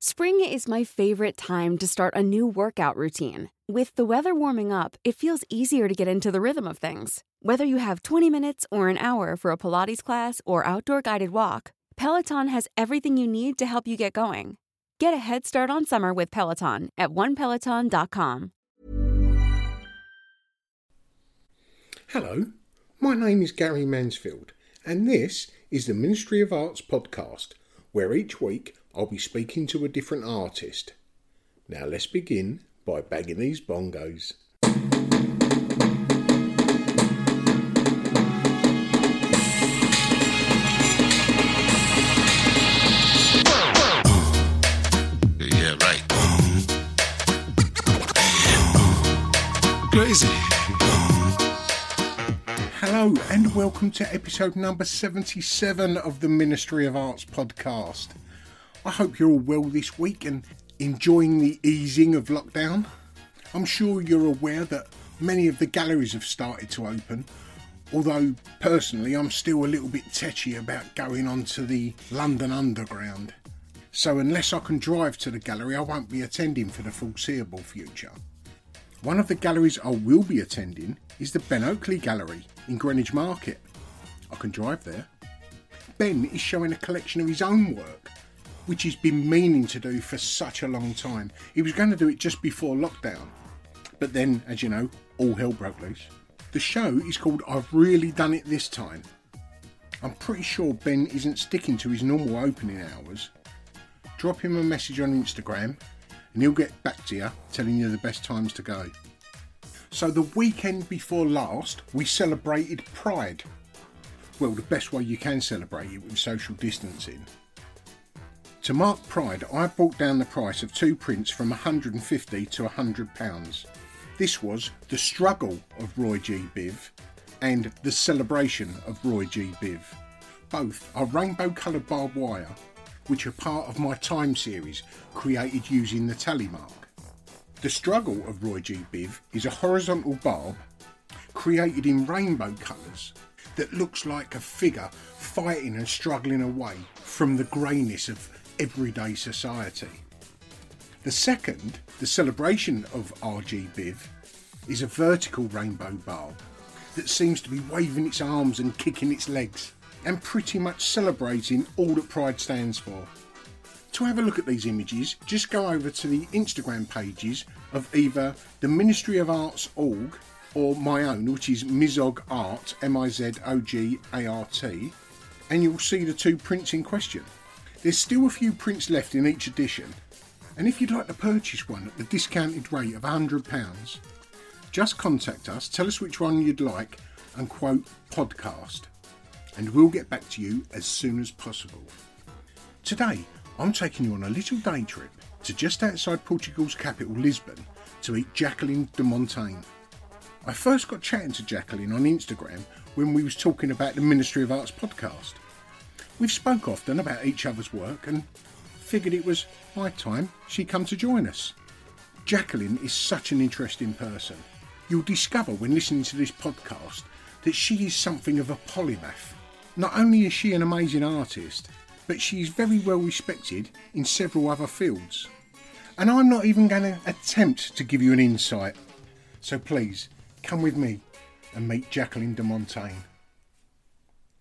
Spring is my favorite time to start a new workout routine. With the weather warming up, it feels easier to get into the rhythm of things. Whether you have 20 minutes or an hour for a Pilates class or outdoor guided walk, Peloton has everything you need to help you get going. Get a head start on summer with Peloton at onepeloton.com. Hello, my name is Gary Mansfield, and this is the Ministry of Arts podcast, where each week I'll be speaking to a different artist. Now let's begin by bagging these bongos. Yeah, right. Crazy. Hello, and welcome to episode number 77 of the Ministry of Arts podcast. I hope you're all well this week and enjoying the easing of lockdown. I'm sure you're aware that many of the galleries have started to open, although personally I'm still a little bit tetchy about going onto the London Underground. So, unless I can drive to the gallery, I won't be attending for the foreseeable future. One of the galleries I will be attending is the Ben Oakley Gallery in Greenwich Market. I can drive there. Ben is showing a collection of his own work, which he's been meaning to do for such a long time. He was going to do it just before lockdown, but then, as you know, all hell broke loose. The show is called I've Really Done It This Time. I'm pretty sure Ben isn't sticking to his normal opening hours. Drop him a message on Instagram and he'll get back to you telling you the best times to go. So, the weekend before last, we celebrated Pride. Well, the best way you can celebrate it with social distancing. To mark Pride, I brought down the price of two prints from 150 to 100 pounds. This was The Struggle of Roy G. Biv and The Celebration of Roy G. Biv. Both are rainbow coloured barbed wire, which are part of my time series created using the tally mark. The Struggle of Roy G. Biv is a horizontal barb created in rainbow colours that looks like a figure fighting and struggling away from the greyness of everyday society. The second, the celebration of RG Biv, is a vertical rainbow barb that seems to be waving its arms and kicking its legs and pretty much celebrating all that Pride stands for. To have a look at these images, just go over to the Instagram pages of either the Ministry of Arts org or my own, which is Mizog Art, M I Z O G A R T, and you'll see the two prints in question. There's still a few prints left in each edition, and if you'd like to purchase one at the discounted rate of £100, just contact us, tell us which one you'd like, and quote podcast, and we'll get back to you as soon as possible. Today, I'm taking you on a little day trip to just outside Portugal's capital, Lisbon, to meet Jacqueline de Montaigne. I first got chatting to Jacqueline on Instagram when we was talking about the Ministry of Arts podcast. We've spoke often about each other's work and figured it was my time she'd come to join us. Jacqueline is such an interesting person. You'll discover when listening to this podcast that she is something of a polymath. Not only is she an amazing artist, but she is very well respected in several other fields. And I'm not even going to attempt to give you an insight. So please, come with me and meet Jacqueline de Montaigne.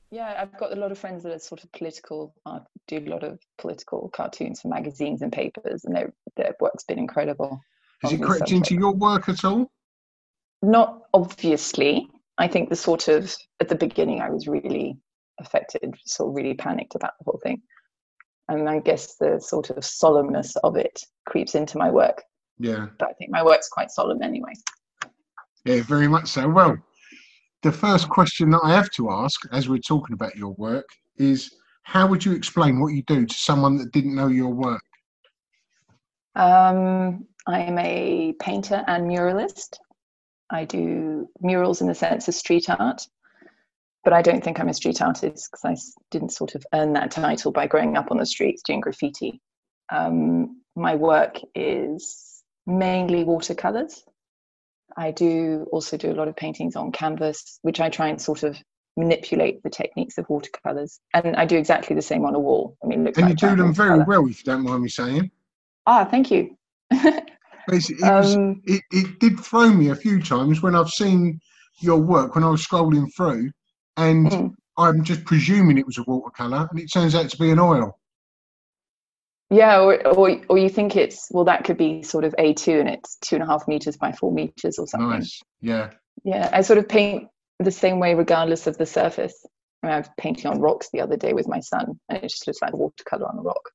Yeah, I've got a lot of friends that are sort of political, uh, do a lot of political cartoons for magazines and papers, and their their work's been incredible. Has it crept into your work at all? Not obviously. I think the sort of at the beginning, I was really affected, sort of really panicked about the whole thing, and I guess the sort of solemnness of it creeps into my work. Yeah, But I think my work's quite solemn anyway. yeah, very much so. Well, the first question that I have to ask, as we're talking about your work, is how would you explain what you do to someone that didn't know your work? Um, I'm a painter and muralist. I do murals in the sense of street art, but I don't think I'm a street artist because I didn't sort of earn that title by growing up on the streets doing graffiti. Um, my work is mainly watercolors. I do also do a lot of paintings on canvas, which I try and sort of manipulate the techniques of watercolors. And I do exactly the same on a wall. I mean, it looks And like you do them very well, if you don't mind me saying. Ah, thank you. It, was, Um, it, it did throw me a few times when I've seen your work when I was scrolling through, and Mm. I'm just presuming it was a watercolor, and it turns out to be an oil. Yeah, or, or or you think it's well, that could be sort of A two, and it's two and a half meters by four meters or something. Nice. Yeah. Yeah, I sort of paint the same way, regardless of the surface. I, mean, I was painting on rocks the other day with my son, and it just looks like watercolor on a rock.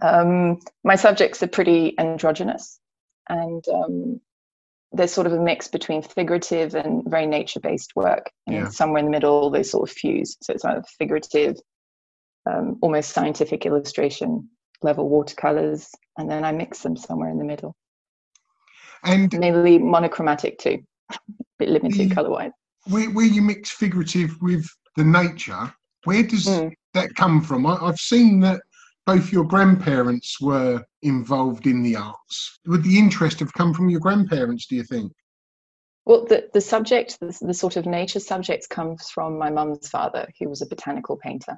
Um, my subjects are pretty androgynous, and um, there's sort of a mix between figurative and very nature-based work. And Yeah. somewhere in the middle, they sort of fuse. So it's either figurative, um, almost scientific illustration level watercolors, and then I mix them somewhere in the middle. And Mainly monochromatic too, a bit limited The- color-wise. where, where you mix figurative with the nature, where does Mm. that come from? I, I've seen that both your grandparents were involved in the arts. Would the interest have come from your grandparents, do you think? Well, the, the subject, the, the sort of nature subjects comes from my mum's father, who was a botanical painter.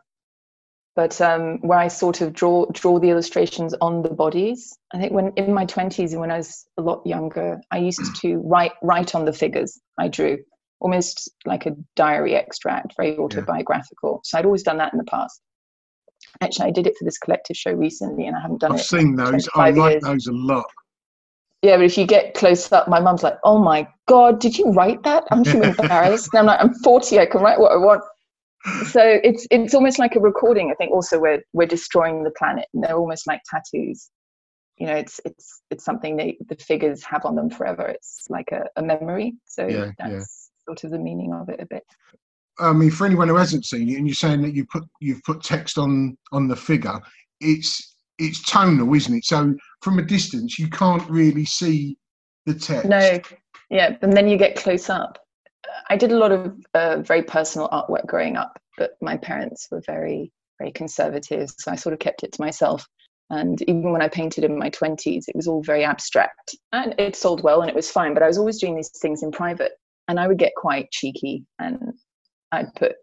But um, where I sort of draw draw the illustrations on the bodies, I think when in my twenties and when I was a lot younger, I used to write write on the figures I drew, almost like a diary extract, very autobiographical. So I'd always done that in the past. Actually, I did it for this collective show recently, and I haven't done it. I've seen those. I like years. those a lot. Yeah, but if you get close up, my mum's like, "Oh my god, did you write that?" I'm too embarrassed. And I'm like, "I'm 40, I can write what I want." So it's it's almost like a recording. I think also we're we're destroying the planet, and they're almost like tattoos. You know, it's it's it's something they the figures have on them forever. It's like a, a memory. So Yeah, that's yeah. sort of the meaning of it a bit. I mean, for anyone who hasn't seen it, and you're saying that you put you've put text on on the figure, it's it's tonal, isn't it? So from a distance, you can't really see the text. No, yeah, and then you get close up. I did a lot of uh, very personal artwork growing up, but my parents were very, very conservative, so I sort of kept it to myself. And even when I painted in my 20s, it was all very abstract. And it sold well and it was fine, but I was always doing these things in private. And I would get quite cheeky and I'd put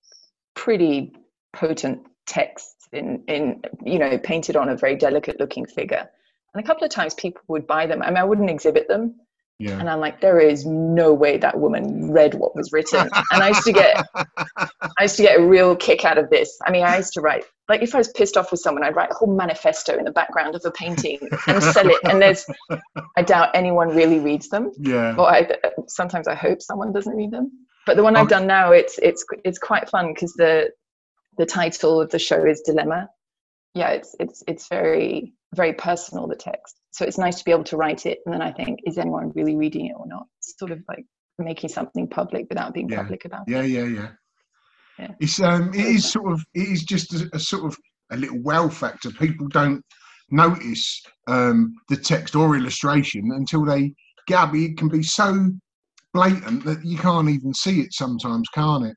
pretty potent texts in, in you know, painted on a very delicate looking figure. And a couple of times people would buy them. I mean, I wouldn't exhibit them, Yeah. and I'm like, there is no way that woman read what was written. And I used to get, I used to get a real kick out of this. I mean, I used to write, like, if I was pissed off with someone, I'd write a whole manifesto in the background of a painting and sell it. And there's, I doubt anyone really reads them. Yeah. Or I, sometimes I hope someone doesn't read them. But the one I've done now, it's it's it's quite fun because the the title of the show is Dilemma. Yeah, it's it's it's very very personal the text. So it's nice to be able to write it, and then I think, is anyone really reading it or not? It's sort of like making something public without being Yeah. public about it. Yeah, yeah, yeah. Yeah. It's um, it is sort of, it is just a, a sort of a little wow factor. People don't notice um the text or illustration until they get up. It can be so blatant that you can't even see it sometimes, can't it?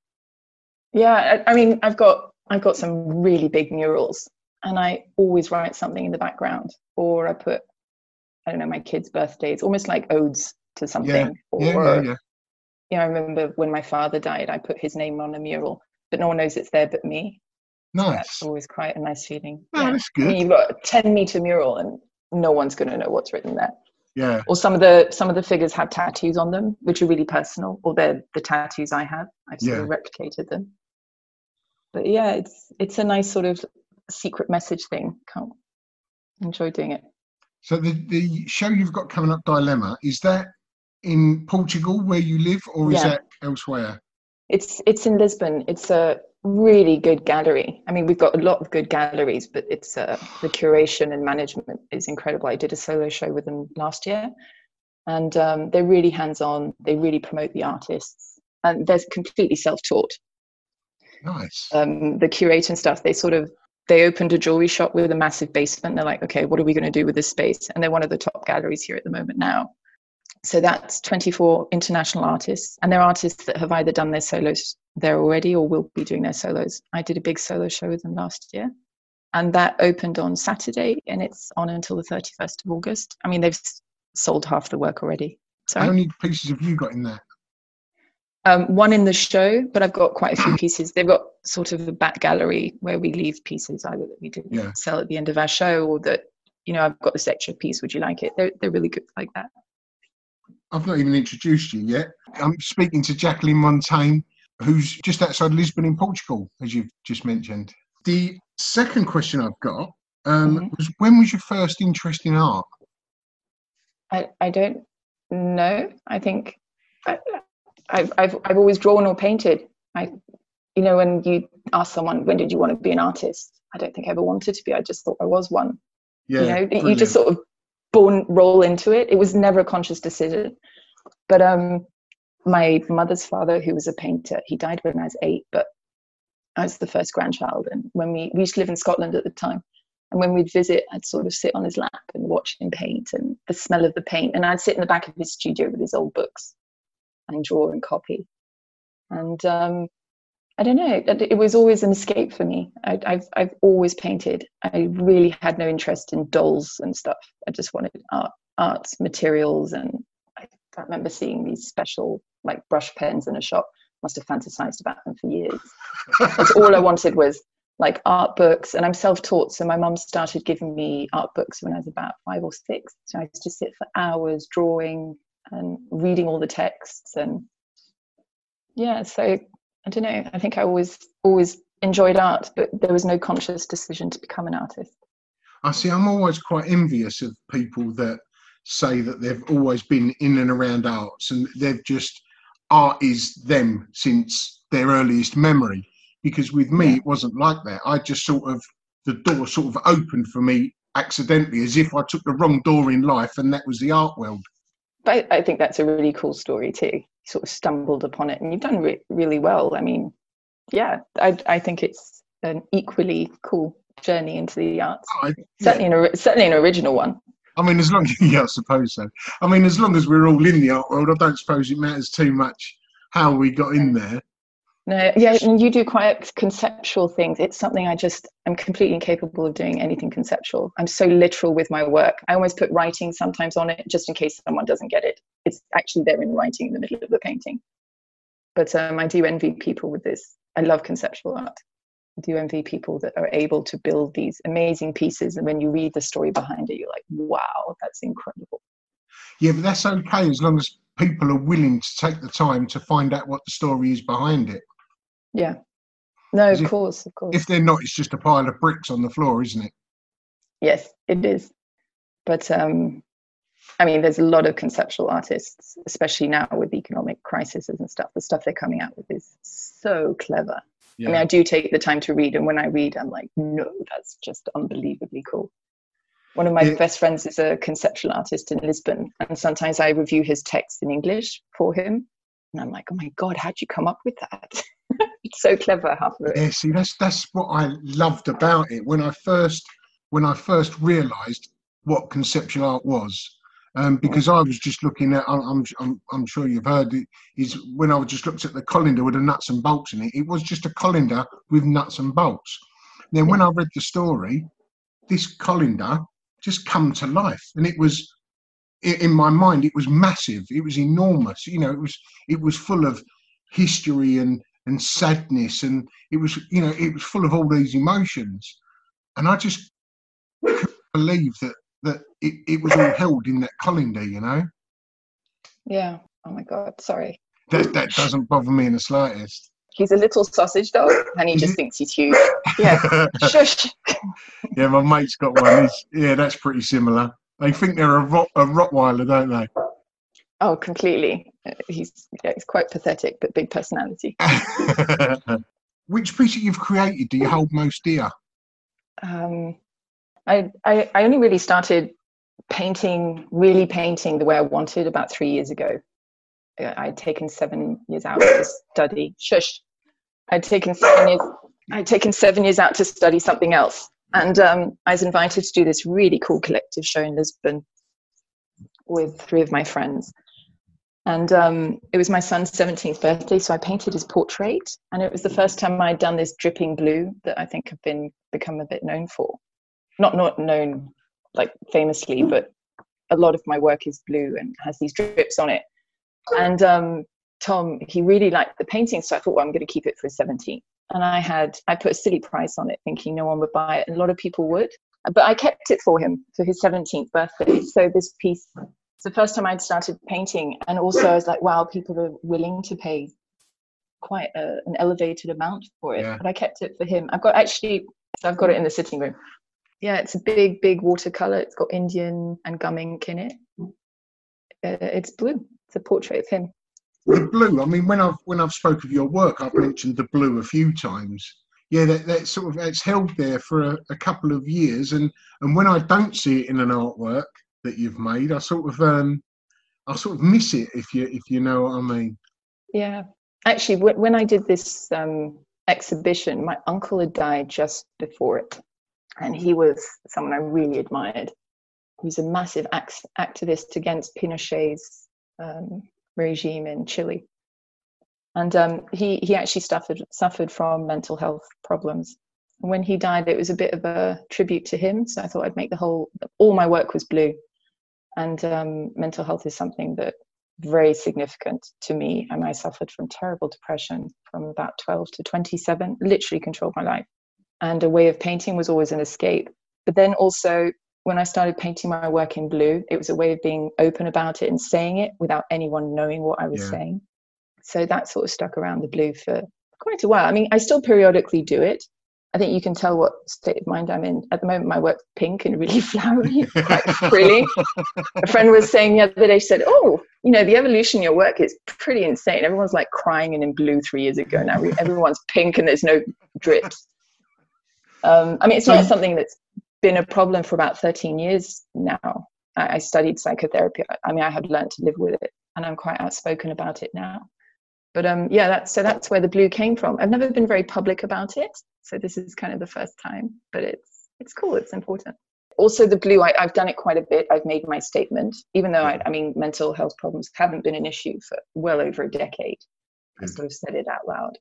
Yeah, I, I mean, I've got I've got some really big murals, and I always write something in the background, or I put I don't know my kids' birthdays, almost like odes to something. Yeah, or yeah, yeah. you know, I remember when my father died, I put his name on a mural, but no one knows it's there but me. Nice. That's always quite a nice feeling. Oh, that's I mean, good. you've got a ten meter mural, and no one's going to know what's written there. Yeah. Or some of the some of the figures have tattoos on them, which are really personal, or they're the tattoos I have. I've sort of replicated them. but yeah, it's it's a nice sort of secret message thing. Can't enjoy doing it. So the the show you've got coming up, Dilemma, is that in Portugal where you live, or is Yeah. that elsewhere? It's it's in Lisbon. It's a really good gallery. I mean, we've got a lot of good galleries, but it's uh, the curation and management is incredible. I did a solo show with them last year, and um, they're really hands-on. They really promote the artists, and they're completely self-taught. Nice. Um, the curator and stuff. They sort of they opened a jewelry shop with a massive basement. They're like, okay, what are we going to do with this space? And they're one of the top galleries here at the moment now. So that's 24 international artists, and they're artists that have either done their solos there already or will be doing their solos. I did a big solo show with them last year, and that opened on Saturday, and it's on until the 31st of August. I mean, they've sold half the work already. How many pieces have you got in there? Um, one in the show, but I've got quite a few pieces. They've got sort of a back gallery where we leave pieces either that we didn't Yeah. sell at the end of our show or that, you know, I've got this extra piece. Would you like it? They're, they're really good like that. I've not even introduced you yet. I'm speaking to Jacqueline Montaigne, who's just outside Lisbon in Portugal, as you've just mentioned. The second question I've got um, Mhm. was when was your first interest in art? I, I don't know. I think I, I've, I've, I've always drawn or painted. I, you know, when you ask someone, when did you want to be an artist? I don't think I ever wanted to be. I just thought I was one. Yeah, you know you just sort of born roll into it it was never a conscious decision but um my mother's father who was a painter he died when i was eight but i was the first grandchild and when we we used to live in scotland at the time and when we'd visit i'd sort of sit on his lap and watch him paint and the smell of the paint and i'd sit in the back of his studio with his old books and draw and copy and um I don't know. It was always an escape for me. I, I've I've always painted. I really had no interest in dolls and stuff. I just wanted art, art materials, and I, I remember seeing these special like brush pens in a shop. Must have fantasized about them for years. That's all I wanted was like art books, and I'm self-taught. So my mum started giving me art books when I was about five or six. So I used to sit for hours drawing and reading all the texts, and yeah. So I don't know. I think I always always enjoyed art, but there was no conscious decision to become an artist. I see. I'm always quite envious of people that say that they've always been in and around arts and they've just art is them since their earliest memory. Because with me, Yeah. it wasn't like that. I just sort of the door sort of opened for me accidentally, as if I took the wrong door in life, and that was the art world. But I, I think that's a really cool story too. You sort of stumbled upon it, and you've done re- really well. I mean, yeah, I I think it's an equally cool journey into the arts. I, yeah. Certainly, an certainly an original one. I mean, as long as yeah, I suppose so. I mean, as long as we're all in the art world, I don't suppose it matters too much how we got in there. No, yeah, and you do quite conceptual things. It's something I just I'm completely incapable of doing anything conceptual. I'm so literal with my work. I always put writing sometimes on it just in case someone doesn't get it. It's actually there in writing in the middle of the painting. But um, I do envy people with this. I love conceptual art. I do envy people that are able to build these amazing pieces, and when you read the story behind it, you're like, "Wow, that's incredible." Yeah, but that's okay as long as people are willing to take the time to find out what the story is behind it. Yeah. No, of it- course, of course. If they're not, it's just a pile of bricks on the floor, isn't it? Yes, it is. But um, I mean, there's a lot of conceptual artists, especially now with the economic crises and stuff. The stuff they're coming out with is so clever. I mean, I do take the time to read, and when I read, I'm like, no, that's just unbelievably cool. One of my Yeah. best friends is a conceptual artist in Lisbon, and sometimes I review his text in English for him, and I'm like, oh my god, how'd you come up with that? it's so clever, half of it. Yeah, see, that's that's what I loved about it when I first when I first realised what conceptual art was. Um, because I was just looking at, I'm, I'm, I'm, sure you've heard it, is when I just looked at the colander with the nuts and bolts in it, it was just a colander with nuts and bolts. Then when I read the story, this colander just come to life, and it was in my mind, it was massive, it was enormous. You know, it was it was full of history and and sadness, and it was you know it was full of all these emotions, and I just couldn't believe that that it, it was all held in that colander. You know, Yeah. Oh my god, sorry. that that doesn't bother me in the slightest. He's a little sausage dog, and he just thinks he's huge. Yeah, shush. yeah, my mate's got one. He's, yeah, that's pretty similar. They think they're a, rot, a Rottweiler, don't they? Oh, completely. Uh, He's yeah, he's quite pathetic, but big personality. Which piece that you've created do you hold most dear? Um, I, I I only really started painting, really painting the way I wanted about three years ago. I'd taken seven years out to study. Shush. I'd taken seven years. I'd taken seven years out to study something else, and um, I was invited to do this really cool collective show in Lisbon with three of my friends. And um, it was my son's 17th birthday, so I painted his portrait. And it was the first time I'd done this dripping blue that I think have been become a bit known for. Not not known like famously, but a lot of my work is blue and has these drips on it. And um, Tom, he really liked the painting, so I thought, well, I'm going to keep it for his 17th. And I had I put a silly price on it, thinking no one would buy it, and a lot of people would. But I kept it for him for his 17th birthday. So this piece it's the first time I'd started painting, and also I was like, wow, people are willing to pay quite a, an elevated amount for it. Yeah. But I kept it for him. I've got actually, I've got it in the sitting room. Yeah, it's a big, big watercolor. It's got Indian and gum ink in it. Uh, it's blue. It's a portrait of him. The blue. I mean, when I've when I've spoke of your work, I've mentioned the blue a few times. Yeah, that, that sort of it's held there for a, a couple of years, and and when I don't see it in an artwork that you've made, I sort of um, I sort of miss it if you if you know what I mean. Yeah, actually, wh- when I did this um, exhibition, my uncle had died just before it, and he was someone I really admired. He was a massive act- activist against Pinochet's um, regime in Chile, and um, he he actually suffered suffered from mental health problems. And when he died, it was a bit of a tribute to him. So I thought I'd make the whole all my work was blue, and um, mental health is something that very significant to me. And I suffered from terrible depression from about 12 to 27, literally controlled my life. And a way of painting was always an escape. But then also, when I started painting my work in blue, it was a way of being open about it and saying it without anyone knowing what I was Yeah. saying. So that sort of stuck around the blue for quite a while. I mean, I still periodically do it. I think you can tell what state of mind I'm in. At the moment, my work's pink and really flowery, quite frilly. A friend was saying the other day, she said, Oh, you know, the evolution of your work is pretty insane. Everyone's like crying and in blue three years ago. Now everyone's pink and there's no drips. Um, I mean, it's not something that's been a problem for about 13 years now. I, I studied psychotherapy. I- I mean, I have learned to live with it and I'm quite outspoken about it now. But um, yeah, that's, so that's where the blue came from. I've never been very public about it. So this is kind of the first time, but it's, it's cool. It's important also the blue I, i've done it quite a bit i've made my statement even though I, I mean mental health problems haven't been an issue for well over a decade i sort of said it out loud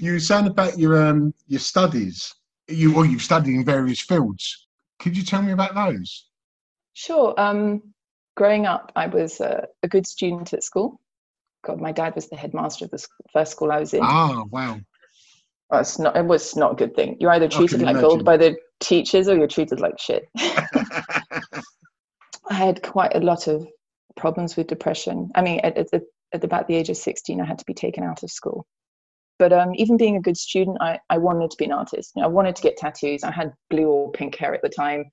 You saying about your um your studies. You well, you've studied in various fields. Could you tell me about those? sure um, growing up i was a, a good student at school god my dad was the headmaster of the first school i was in Ah, wow. Well, not, it was not a good thing you're either treated like imagine. gold by the teachers or you're treated like shit I had quite a lot of problems with depression. I mean, at, at, the, at about the age of 16, I had to be taken out of school. But um, even being a good student, I, I wanted to be an artist. You know, I wanted to get tattoos. I had blue or pink hair at the time.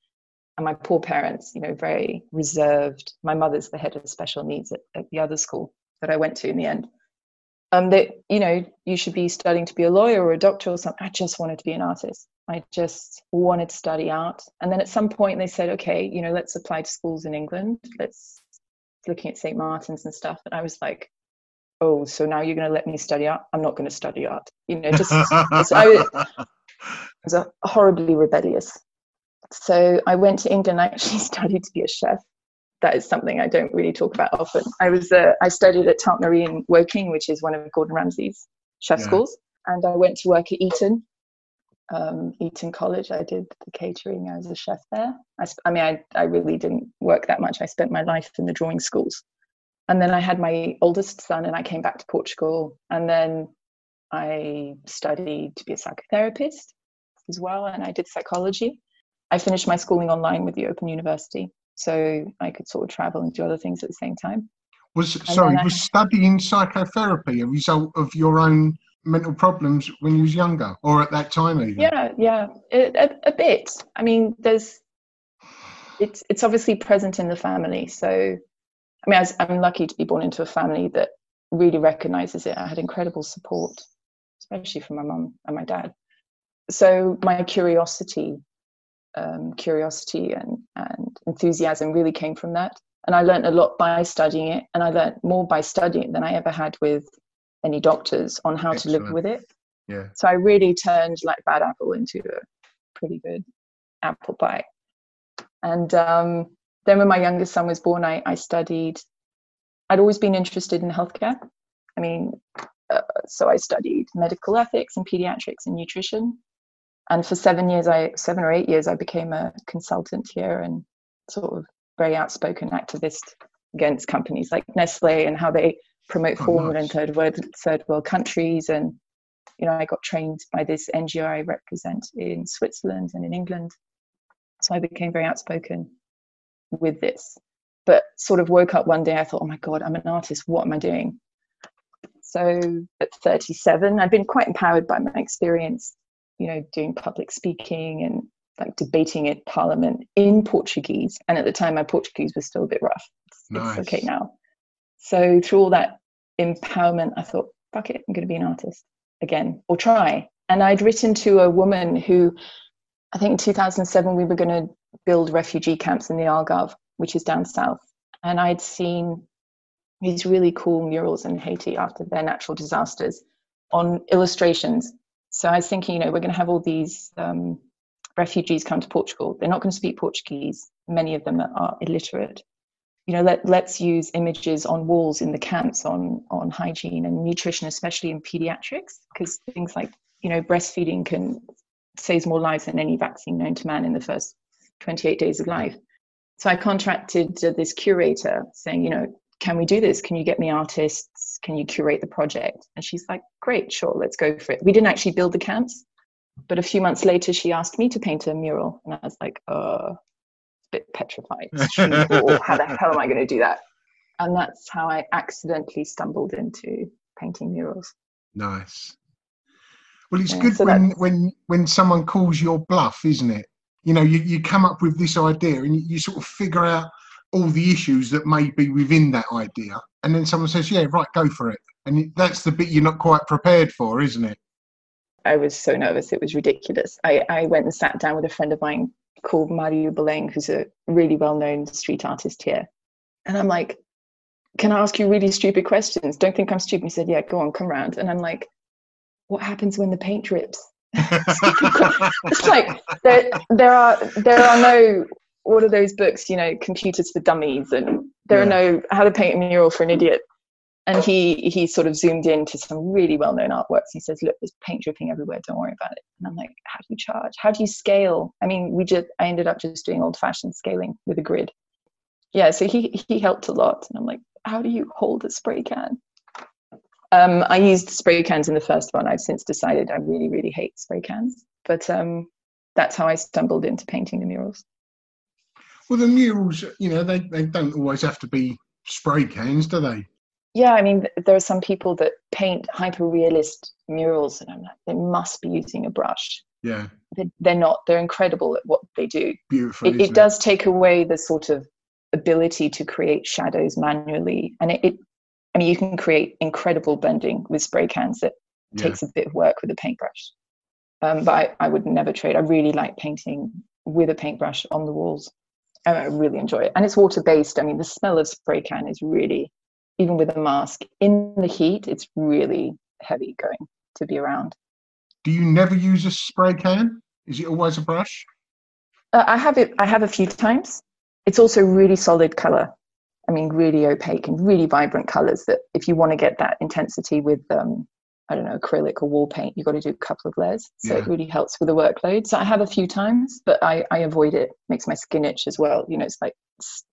And my poor parents, you know, very reserved. My mother's the head of special needs at, at the other school that I went to in the end. Um, that, you know, you should be studying to be a lawyer or a doctor or something. I just wanted to be an artist. I just wanted to study art. And then at some point they said, okay, you know, let's apply to schools in England. Let's looking at St. Martin's and stuff. And I was like, oh, so now you're going to let me study art? I'm not going to study art. You know, just it's- I, was- I was horribly rebellious. So I went to England. I actually studied to be a chef. That is something I don't really talk about often. I was uh, I studied at Tante Marie in Woking, which is one of Gordon Ramsay's chef Yeah. schools, and I went to work at Eton, um, Eton College. I did the catering. I was a chef there. I, sp- I mean, I, I really didn't work that much. I spent my life in the drawing schools. And then I had my oldest son, and I came back to Portugal. And then I studied to be a psychotherapist as well, and I did psychology. I finished my schooling online with the Open University, so I could sort of travel and do other things at the same time. Was sorry, then I- was studying psychotherapy a result of your own mental problems when you was younger, or at that time even? Yeah, yeah, a, a bit. I mean, there's it's it's obviously present in the family. So, I mean, I was, I'm lucky to be born into a family that really recognizes it. I had incredible support, especially from my mum and my dad. So my curiosity, um, curiosity and and enthusiasm really came from that. And I learned a lot by studying it, and I learned more by studying it than I ever had with any doctors on how Excellent. to live with it. Yeah. So I really turned like bad apple into a pretty good apple pie. And um, then when my youngest son was born, I, I studied. I'd always been interested in healthcare. I mean, uh, so I studied medical ethics and pediatrics and nutrition. And for seven years, I seven or eight years, I became a consultant here and sort of very outspoken activist against companies like Nestle and how they promote Oh, formula in third world third world countries. And you know, I got trained by this NGO I represent in Switzerland and in England. So I became very outspoken with this. But sort of woke up one day, I thought, oh my God, I'm an artist. What am I doing? So at 37, I've been quite empowered by my experience, you know, doing public speaking and like debating at Parliament in Portuguese. And at the time, my Portuguese was still a bit rough. It's, Nice. it's okay now. So through all that empowerment, I thought, fuck it, I'm going to be an artist again, or try. And I'd written to a woman who, I think in 2007, we were going to build refugee camps in the Algarve, which is down south. And I'd seen these really cool murals in Haiti after their natural disasters on illustrations. So I was thinking, you know, we're going to have all these um, refugees come to Portugal. They're not going to speak Portuguese. Many of them are illiterate. You know, let, let's use images on walls in the camps on, on hygiene and nutrition, especially in pediatrics, because things like, you know, breastfeeding can saves more lives than any vaccine known to man in the first 28 days of life. So I contracted uh, this curator saying, you know, can we do this? Can you get me artists? Can you curate the project? And she's like, great, sure, let's go for it. We didn't actually build the camps, but a few months later, she asked me to paint a mural. And I was like, uh, a bit petrified. Or how the hell am I going to do that? And that's how I accidentally stumbled into painting murals. Nice. Well, it's Yeah, good so when, when when someone calls your bluff, isn't it? You know, you, you come up with this idea and you, you sort of figure out all the issues that may be within that idea, and then someone says, "Yeah, right, go for it." And that's the bit you're not quite prepared for, isn't it? I was so nervous, it was ridiculous. I, I went and sat down with a friend of mine called Mario Belém, who's a really well known street artist here. And I'm like, Can I ask you really stupid questions? Don't think I'm stupid. He said, Yeah, go on, come round. And I'm like, What happens when the paint drips? it's like there, there are there are no what are those books, you know, computers for dummies and there are no how to paint a mural for an idiot. And he he sort of zoomed in to some really well known artworks. He says, Look, there's paint dripping everywhere, don't worry about it. And I'm like, How do you charge? How do you scale? I mean, we just I ended up just doing old fashioned scaling with a grid. Yeah, so he he helped a lot. And I'm like, how do you hold a spray can? Um, I used spray cans in the first one. I've since decided I really, really hate spray cans. But um, that's how I stumbled into painting the murals. Well, the murals, you know, they, they don't always have to be spray cans, do they? Yeah, I mean, there are some people that paint hyper realist murals, and I'm like, they must be using a brush. Yeah, They- They're not. They're incredible at what they do. beautiful. It, it does take away the sort of ability to create shadows manually, and it, it. I mean, you can create incredible blending with spray cans that Yeah. takes a bit of work with a paintbrush. Um, but I, I would never trade. I really like painting with a paintbrush on the walls. I, I really enjoy it. And it's water based. I mean, the smell of spray can is really, even with a mask, in the heat, it's really heavy going to be around. Do you never use a spray can? Is it always a brush? Uh, I have it. I have a few times. It's also really solid color. I mean, really opaque and really vibrant colors. That if you want to get that intensity with, um, I don't know, acrylic or wall paint, you've got to do a couple of layers. So Yeah. it really helps with the workload. So I have a few times, but I, I avoid it. Makes my skin itch as well. You know, it's like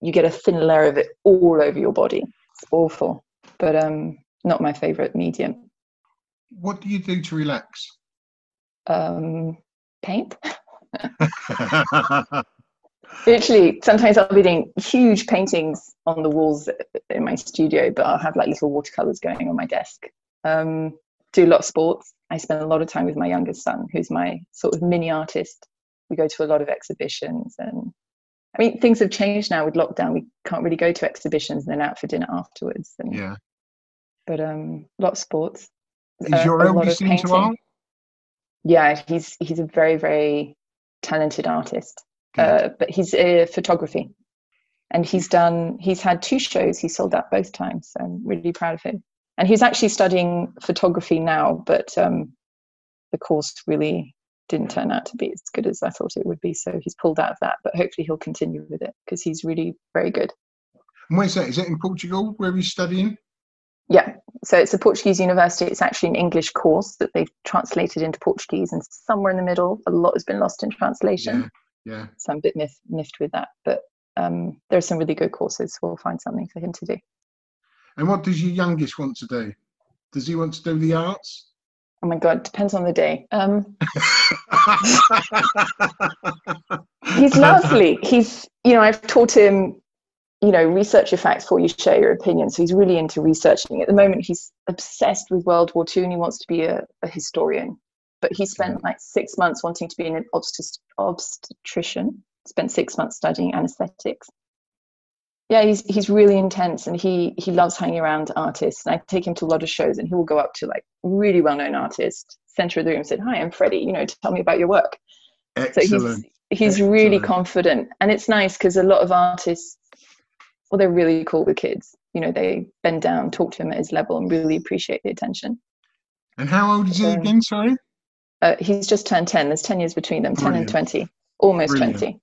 you get a thin layer of it all over your body. It's awful, but um, not my favorite medium. What do you do to relax? Um, paint. literally sometimes i'll be doing huge paintings on the walls in my studio but i'll have like little watercolors going on my desk um, do a lot of sports. I spend a lot of time with my youngest son, who's my sort of mini artist. We go to a lot of exhibitions and I mean, things have changed now with lockdown. We can't really go to exhibitions and then out for dinner afterwards. And, Yeah. But um, a lot of sports. Is uh, your of into art? Yeah, he's he's a very very talented artist. Uh, but he's uh, photography, and he's done. He's had two shows. He sold out both times. So I'm really proud of him. And he's actually studying photography now, but um, the course really didn't turn out to be as good as I thought it would be. So he's pulled out of that. But hopefully he'll continue with it because he's really very good. And where's that? Is it in Portugal where he's studying? Yeah, so it's a Portuguese university. It's actually an English course that they've translated into Portuguese, and somewhere in the middle, a lot has been lost in translation. Yeah. Yeah. So I'm a bit miff- miffed with that. But um, there are some really good courses. So we'll find something for him to do. And what does your youngest want to do? Does he want to do the arts? Oh my God, depends on the day. Um, he's lovely. He's, you know, I've taught him, you know, research your facts before you share your opinion. So he's really into researching. At the moment, he's obsessed with World War II and he wants to be a, a historian. But he spent like six months wanting to be an obstet- obstetrician, spent six months studying anesthetics. Yeah, he's he's really intense and he he loves hanging around artists. And I take him to a lot of shows and he will go up to like really well known artists, center of the room, said, Hi, I'm Freddie, you know, tell me about your work. So Excellent. he's he's really confident, and it's nice because a lot of artists, well, they're really cool with kids. You know, they bend down, talk to him at his level, and really appreciate the attention. And how old is he again? Sorry. Uh, he's just turned ten. There's ten years between them, ten and twenty, almost Brilliant. twenty.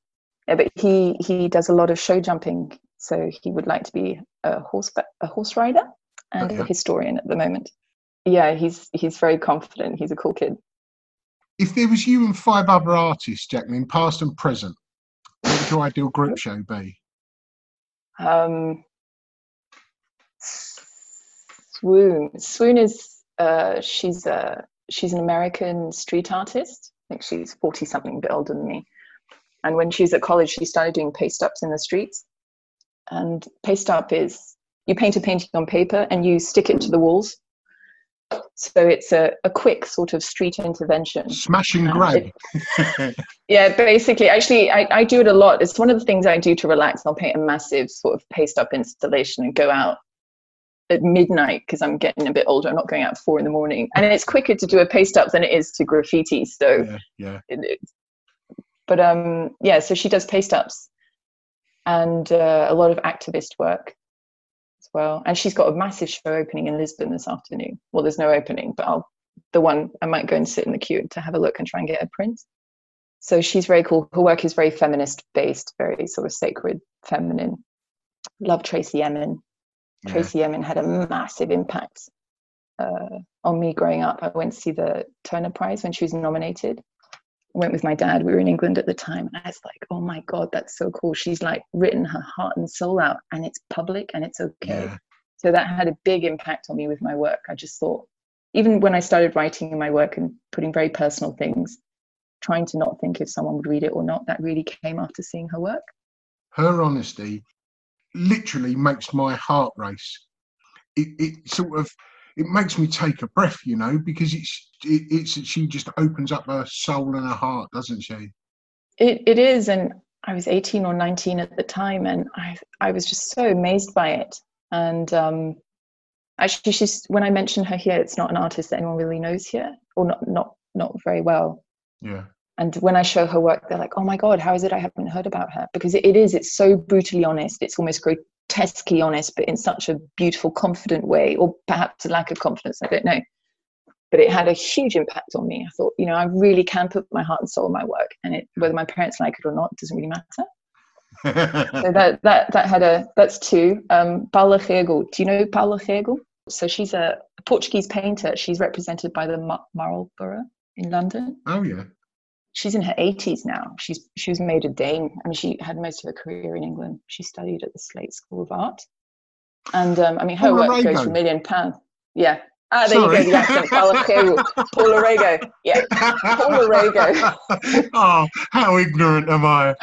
Yeah, but he he does a lot of show jumping, so he would like to be a horse a horse rider and a historian at the moment. Yeah, he's he's very confident. He's a cool kid. If there was you and five other artists, Jacqueline, past and present, what would your ideal group show be? Um, Swoon. Swoon is uh, she's a she's an American street artist. I think she's forty something, a bit older than me. And when she was at college, she started doing paste ups in the streets. And paste up is you paint a painting on paper and you stick it to the walls. So it's a, a quick sort of street intervention. Smash and. Yeah, basically, actually, I, I do it a lot. It's one of the things I do to relax. I'll paint a massive sort of paste up installation and go out at midnight because I'm getting a bit older. I'm not going out at four in the morning. And it's quicker to do a paste up than it is to graffiti. So, yeah, yeah. it, it's- but um, yeah, so she does paste ups and uh, a lot of activist work as well. And she's got a massive show opening in Lisbon this afternoon. Well, there's no opening, but I'll the one I might go and sit in the queue to have a look and try and get a print. So she's very cool. Her work is very feminist based, very sort of sacred, feminine. Love Tracey Emin. Yeah. Tracey Emin had a massive impact uh, on me growing up. I went to see the Turner Prize when she was nominated. Went with my dad. We were in England at the time, and I was like, "Oh my god, that's so cool!" She's like written her heart and soul out, and it's public, and it's okay. Yeah. So that had a big impact on me with my work. I just thought, even when I started writing in my work and putting very personal things, trying to not think if someone would read it or not, that really came after seeing her work. Her honesty literally makes my heart race. It, it sort of it makes me take a breath, you know, because it's it, it's she just opens up her soul and her heart, doesn't she? It it is, and I was 18 or 19 at the time, and I I was just so amazed by it. And um, actually, she's when I mention her here, it's not an artist that anyone really knows here, or not not not very well. Yeah. And when I show her work, they're like, "Oh my god, how is it I haven't heard about her?" Because it, it is, it's so brutally honest. It's almost grotesquely honest, but in such a beautiful, confident way, or perhaps a lack of confidence. I don't know. But it had a huge impact on me. I thought, you know, I really can put my heart and soul in my work, and it, whether my parents like it or not doesn't really matter. So that that that had a that's two. Um, Paula Rego. Do you know Paula Rego? So she's a Portuguese painter. She's represented by the Marlborough in London. oh yeah. She's in her 80s now. She's she was made a dame. I mean, she had most of her career in England. She studied at the Slade School of Art, and um, I mean, her Paula work goes Rego. for a million pounds. Yeah. Ah, there Sorry. you go. The accent. Paula Rego. Paula Rego. Yeah. Paula Rego. oh, how ignorant am I?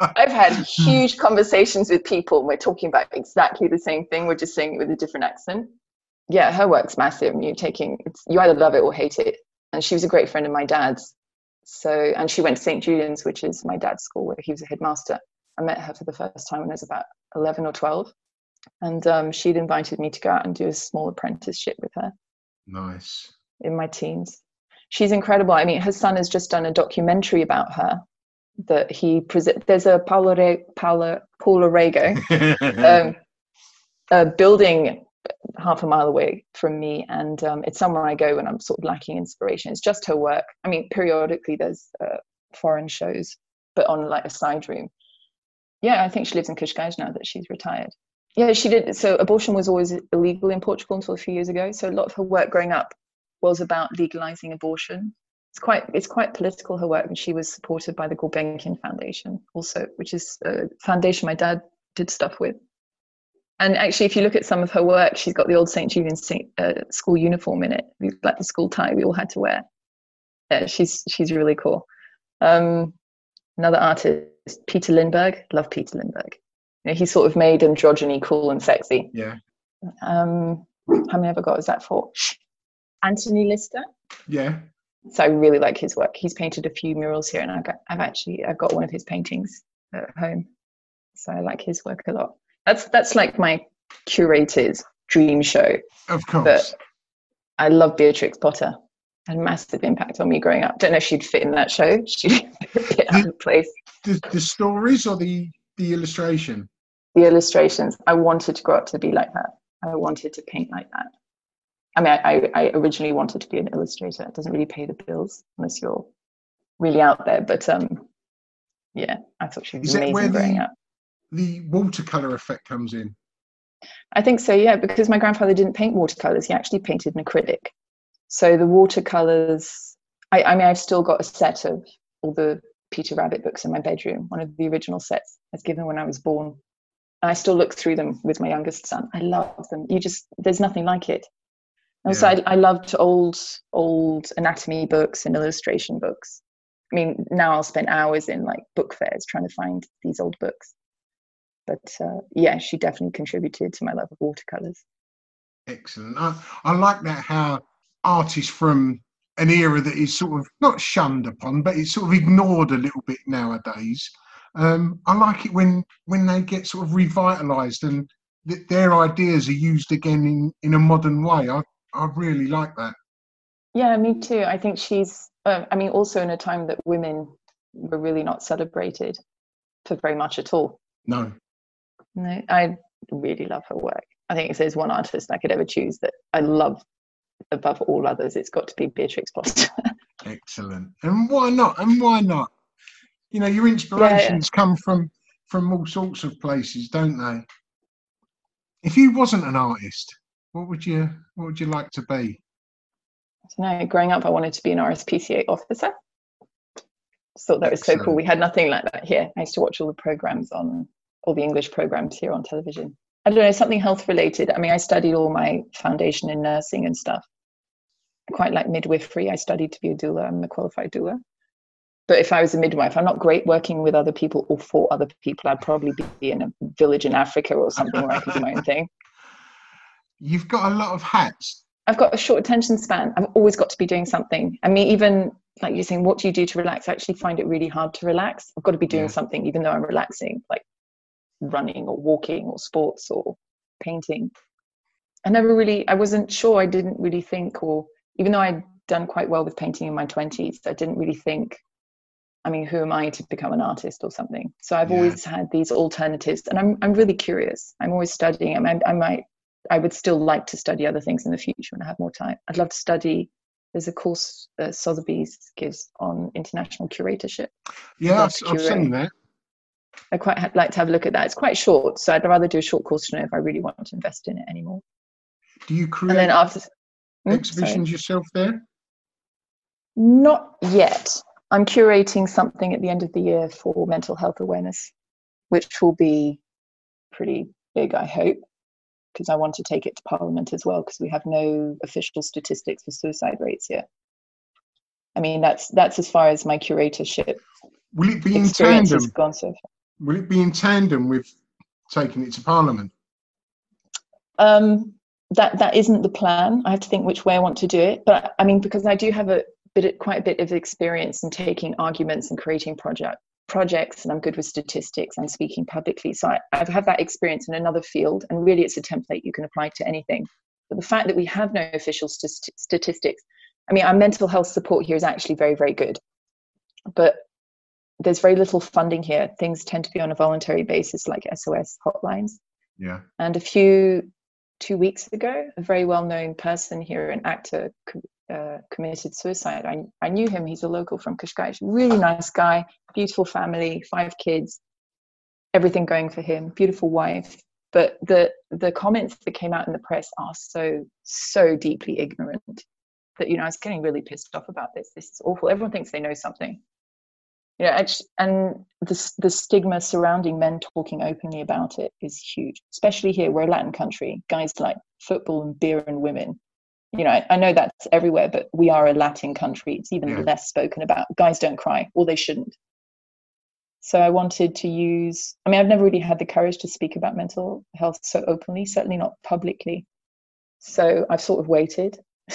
I've had huge conversations with people. and We're talking about exactly the same thing. We're just saying it with a different accent. Yeah, her work's massive. And you taking it's, you either love it or hate it. And she was a great friend of my dad's. So and she went to St Julian's, which is my dad's school where he was a headmaster. I met her for the first time when I was about eleven or twelve, and um, she'd invited me to go out and do a small apprenticeship with her Nice. in my teens. She's incredible. I mean, her son has just done a documentary about her that he present. There's a Paulo Re- Paulo Paulo Rego um, a building half a mile away from me, and um, it's somewhere I go when I'm sort of lacking inspiration. It's just her work. I mean, periodically there's uh, foreign shows, but on like a side room. Yeah, I think she lives in Cascais now that she's retired. Yeah, she did. So abortion was always illegal in Portugal until a few years ago. So a lot of her work growing up was about legalizing abortion. It's quite it's quite political her work, and she was supported by the Gulbenkian Foundation also, which is a foundation my dad did stuff with. And actually, if you look at some of her work, she's got the old St. Julian's uh, school uniform in it, like the school tie we all had to wear. Yeah, she's she's really cool. Um, another artist, Peter Lindbergh. Love Peter Lindbergh. You know, he sort of made androgyny cool and sexy. Yeah. Um, how many have I got? Is that four? Anthony Lister. Yeah. So I really like his work. He's painted a few murals here, and I've, got, I've actually I've got one of his paintings at home. So I like his work a lot. That's that's like my curator's dream show. Of course. But I love Beatrix Potter. Had a massive impact on me growing up. Don't know if she'd fit in that show. She'd bit out of place. the, the stories or the the illustration? The illustrations. I wanted to grow up to be like that. I wanted to paint like that. I mean, I, I originally wanted to be an illustrator. It doesn't really pay the bills unless you're really out there. But um, yeah, I thought she was Is amazing growing the- up. The watercolor effect comes in. I think so, yeah, because my grandfather didn't paint watercolors. He actually painted in acrylic. So the watercolors, I, I mean, I've still got a set of all the Peter Rabbit books in my bedroom, one of the original sets I was given when I was born. And I still look through them with my youngest son. I love them. You just, there's nothing like it. Also, Yeah. I, I loved old, old anatomy books and illustration books. I mean, now I'll spend hours in like book fairs trying to find these old books. But uh, yeah, she definitely contributed to my love of watercolors. Excellent. I, I like that how artists from an era that is sort of not shunned upon, but it's sort of ignored a little bit nowadays. Um, I like it when when they get sort of revitalised and th- their ideas are used again in, in a modern way. I, I really like that. Yeah, me too. I think she's, uh, I mean, also in a time that women were really not celebrated for very much at all. No. No, I really love her work. I think if there's one artist I could ever choose that I love above all others, it's got to be Beatrix Potter. Excellent. And why not? And why not? You know, your inspirations come from from all sorts of places, don't they? If you wasn't an artist, what would you what would you like to be? no, growing up, I wanted to be an RSPCA officer. Just thought that was so cool. We had nothing like that here. I used to watch all the programs on all the English programs here on television. I don't know, something health related. I mean, I studied all my foundation in nursing and stuff. Quite like midwifery. I studied to be a doula. I'm a qualified doula. But if I was a midwife, I'm not great working with other people or for other people. I'd probably be in a village in Africa or something where I could do my own thing. You've got a lot of hats. I've got a short attention span. I've always got to be doing something. I mean, even like you're saying, what do you do to relax? I actually find it really hard to relax. I've got to be doing Yeah. something, even though I'm relaxing, like running or walking or sports or painting. I never really, I wasn't sure. I didn't really think, or even though I'd done quite well with painting in my 20s, I didn't really think, I mean, who am I to become an artist or something? So I've Yeah. always had these alternatives, and I'm I'm really curious. I'm always studying. I, mean, I might, I would still like to study other things in the future when I have more time. I'd love to study. There's a course that Sotheby's gives on international curatorship. Yeah, I've, I've seen that. I quite ha- like to have a look at that. It's quite short, so I'd rather do a short course to know if I really want to invest in it anymore. Do you And then after Hmm, exhibitions yourself there? Not yet. I'm curating something at the end of the year for mental health awareness, which will be pretty big, I hope, because I want to take it to Parliament as well, because we have no official statistics for suicide rates yet. I mean, that's that's as far as my curatorship Will it be in experience has tandem? gone so far. Will it be in tandem with taking it to Parliament? Um, that that isn't the plan. I have to think which way I want to do it. But I mean, because I do have a bit, quite a bit of experience in taking arguments and creating project projects, and I'm good with statistics and speaking publicly. So I, I've had that experience in another field, and really, it's a template you can apply to anything. But the fact that we have no official st- statistics, I mean, our mental health support here is actually very, very good. But there's very little funding here. Things tend to be on a voluntary basis, like SOS hotlines. Yeah. And a few two weeks ago, a very well-known person here, an actor, uh, committed suicide. I, I knew him. He's a local from Cascais. Really nice guy, beautiful family, five kids, everything going for him. Beautiful wife. But the the comments that came out in the press are so so deeply ignorant that you know I was getting really pissed off about this. This is awful. Everyone thinks they know something. You know, and the the stigma surrounding men talking openly about it is huge, especially here. We're a Latin country. Guys like football and beer and women you know, I, I, know that's everywhere, but we are a Latin country. It's even yeah. less spoken about. Guys don't cry, or they shouldn't. So I wanted to use, I mean, I've never really had the courage to speak about mental health so openly, certainly not publicly. So I've sort of waited.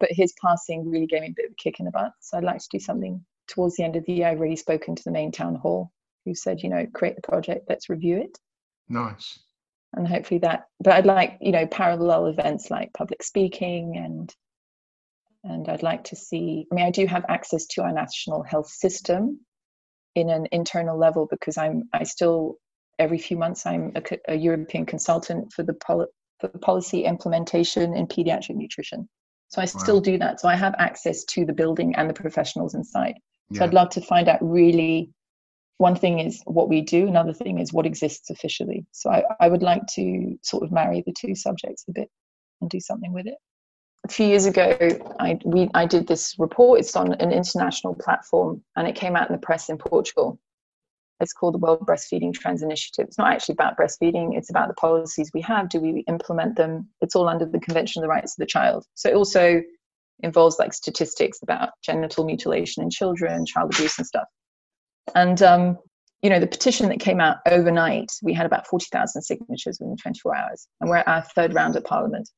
but his passing really gave me a bit of a kick in the butt. So I'd like to do something towards the end of the year. I've already spoken to the main town hall who said, you know, create the project, let's review it. Nice and hopefully that but i'd like you know parallel events like public speaking and and i'd like to see i mean i do have access to our national health system in an internal level because i'm i still every few months i'm a, a european consultant for the, poli- for the policy implementation in pediatric nutrition so i still wow. do that so i have access to the building and the professionals inside so yeah. i'd love to find out really one thing is what we do another thing is what exists officially. So I, I would like to sort of marry the two subjects a bit and do something with it. A few years ago I, we, I did this report. It's on an international platform and it came out in the press in portugal. It's called the world breastfeeding trends initiative. It's not actually about breastfeeding it's about the policies we have. Do we implement them? It's all under the convention of the rights of the child. So it also involves like statistics about genital mutilation in children child abuse and stuff and um, you know, the petition that came out overnight, we had about 40,000 signatures within 24 hours, and we're at our third round at Parliament.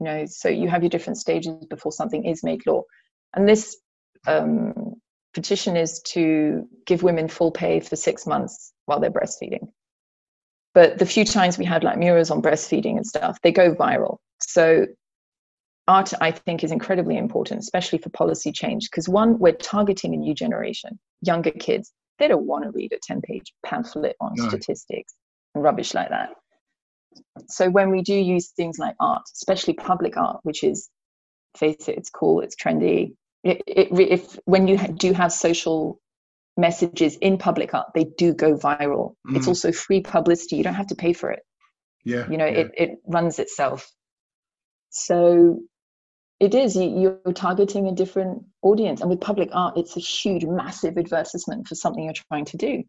You know, so you have your different stages before something is made law, and this um, petition is to give women full pay for six months while they're breastfeeding. But the few times we had like murals on breastfeeding and stuff, they go viral. So art, I think, is incredibly important, especially for policy change, because one, we're targeting a new generation younger kids, they don't want to read a 10 page pamphlet on no. statistics and rubbish like that. So when we do use things like art, especially public art, which is, face it, it's cool, it's trendy. It, it, if when you do have social messages in public art, they do go viral. Mm. It's also free publicity. You don't have to pay for it. Yeah. You know, yeah. it, it runs itself. So it is. You, are targeting a different audience. And with public art it's a huge massive advertisement for something you're trying to do.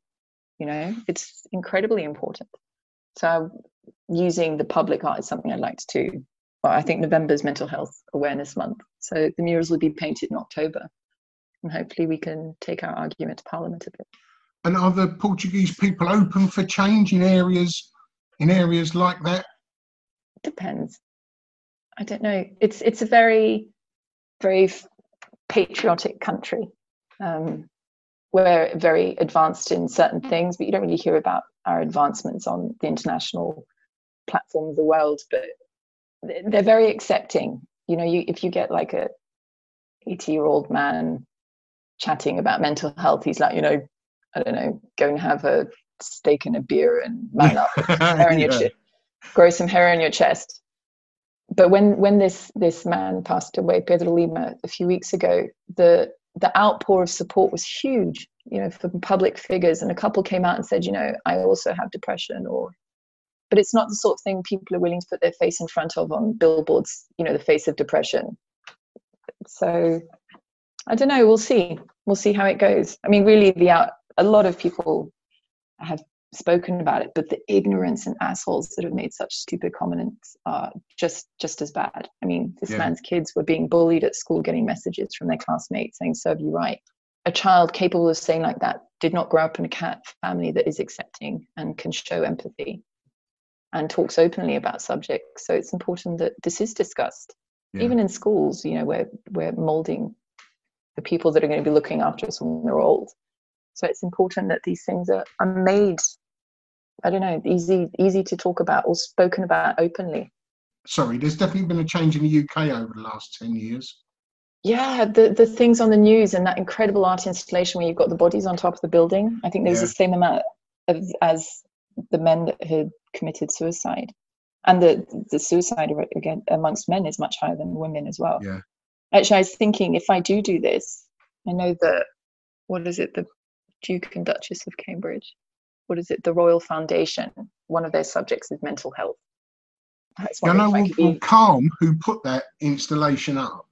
You know it's incredibly important. So using the public art is something i'd like to do. Well i think november's mental health awareness month. So the murals will be painted in october. And hopefully we can take our argument to parliament a bit. And are the portuguese people open for change in areas in areas like that? Depends I don't know. It's it's a very very patriotic country. Um, we're very advanced in certain things, but you don't really hear about our advancements on the international platform of the world. But they're very accepting. You know, you if you get like a 80 year old man chatting about mental health, he's like, you know, I don't know, go and have a steak and a beer and man up, hair on your chest, grow some hair on your chest but when when this this man passed away, Pedro Lima, a few weeks ago, the the outpour of support was huge, you know, from public figures. And a couple came out and said, you know, I also have depression, or but it's not the sort of thing people are willing to put their face in front of on billboards, you know, the face of depression. So I don't know. We'll see. We'll see how it goes. I mean, really, the out. A lot of people have spoken about it, but the ignorance and assholes that have made such stupid comments are just just as bad. I mean, this yeah. man's kids were being bullied at school, getting messages from their classmates saying "serve you right." A child capable of saying like that did not grow up in a cat family that is accepting and can show empathy. and talks openly about subjects. So it's important that this is discussed, Yeah. even in schools. You know, we're we're molding the people that are going to be looking after us when we're old. So it's important that these things are, are made. I don't know, easy easy to talk about or spoken about openly. Sorry, there's definitely been a change in the UK over the last 10 years. Yeah, the the things on the news and that incredible art installation where you've got the bodies on top of the building. I think there was Yeah. the same amount of, as the men that had committed suicide, and the the suicide rate again amongst men is much higher than women as well. Yeah. Actually, I was thinking if I do do this, I know that what is it, the Duke and Duchess of Cambridge, what is it, the Royal Foundation. One of their subjects is mental health. I know if well, be- well, Calm, who put that installation up,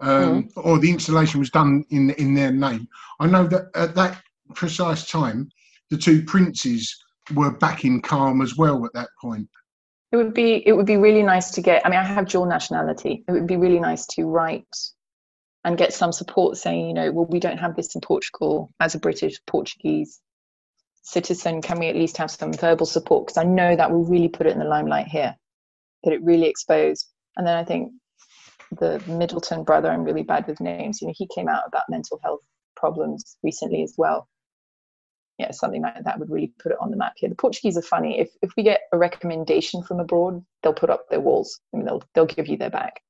um, Mm. or the installation was done in in their name. I know that at that precise time, the two princes were back in Calm as well at that point. It would be it would be really nice to get. I mean, I have dual nationality. It would be really nice to write and get some support saying, you know, well, we don't have this in Portugal as a British Portuguese citizen. Can we at least have some verbal support? Because I know that will really put it in the limelight here, that it really exposed. And then I think the Middleton brother, I'm really bad with names. You know, he came out about mental health problems recently as well yeah, something like that would really put it on the map here. The Portuguese are funny. If if we get a recommendation from abroad, they'll put up their walls. I mean, they'll they'll give you their back.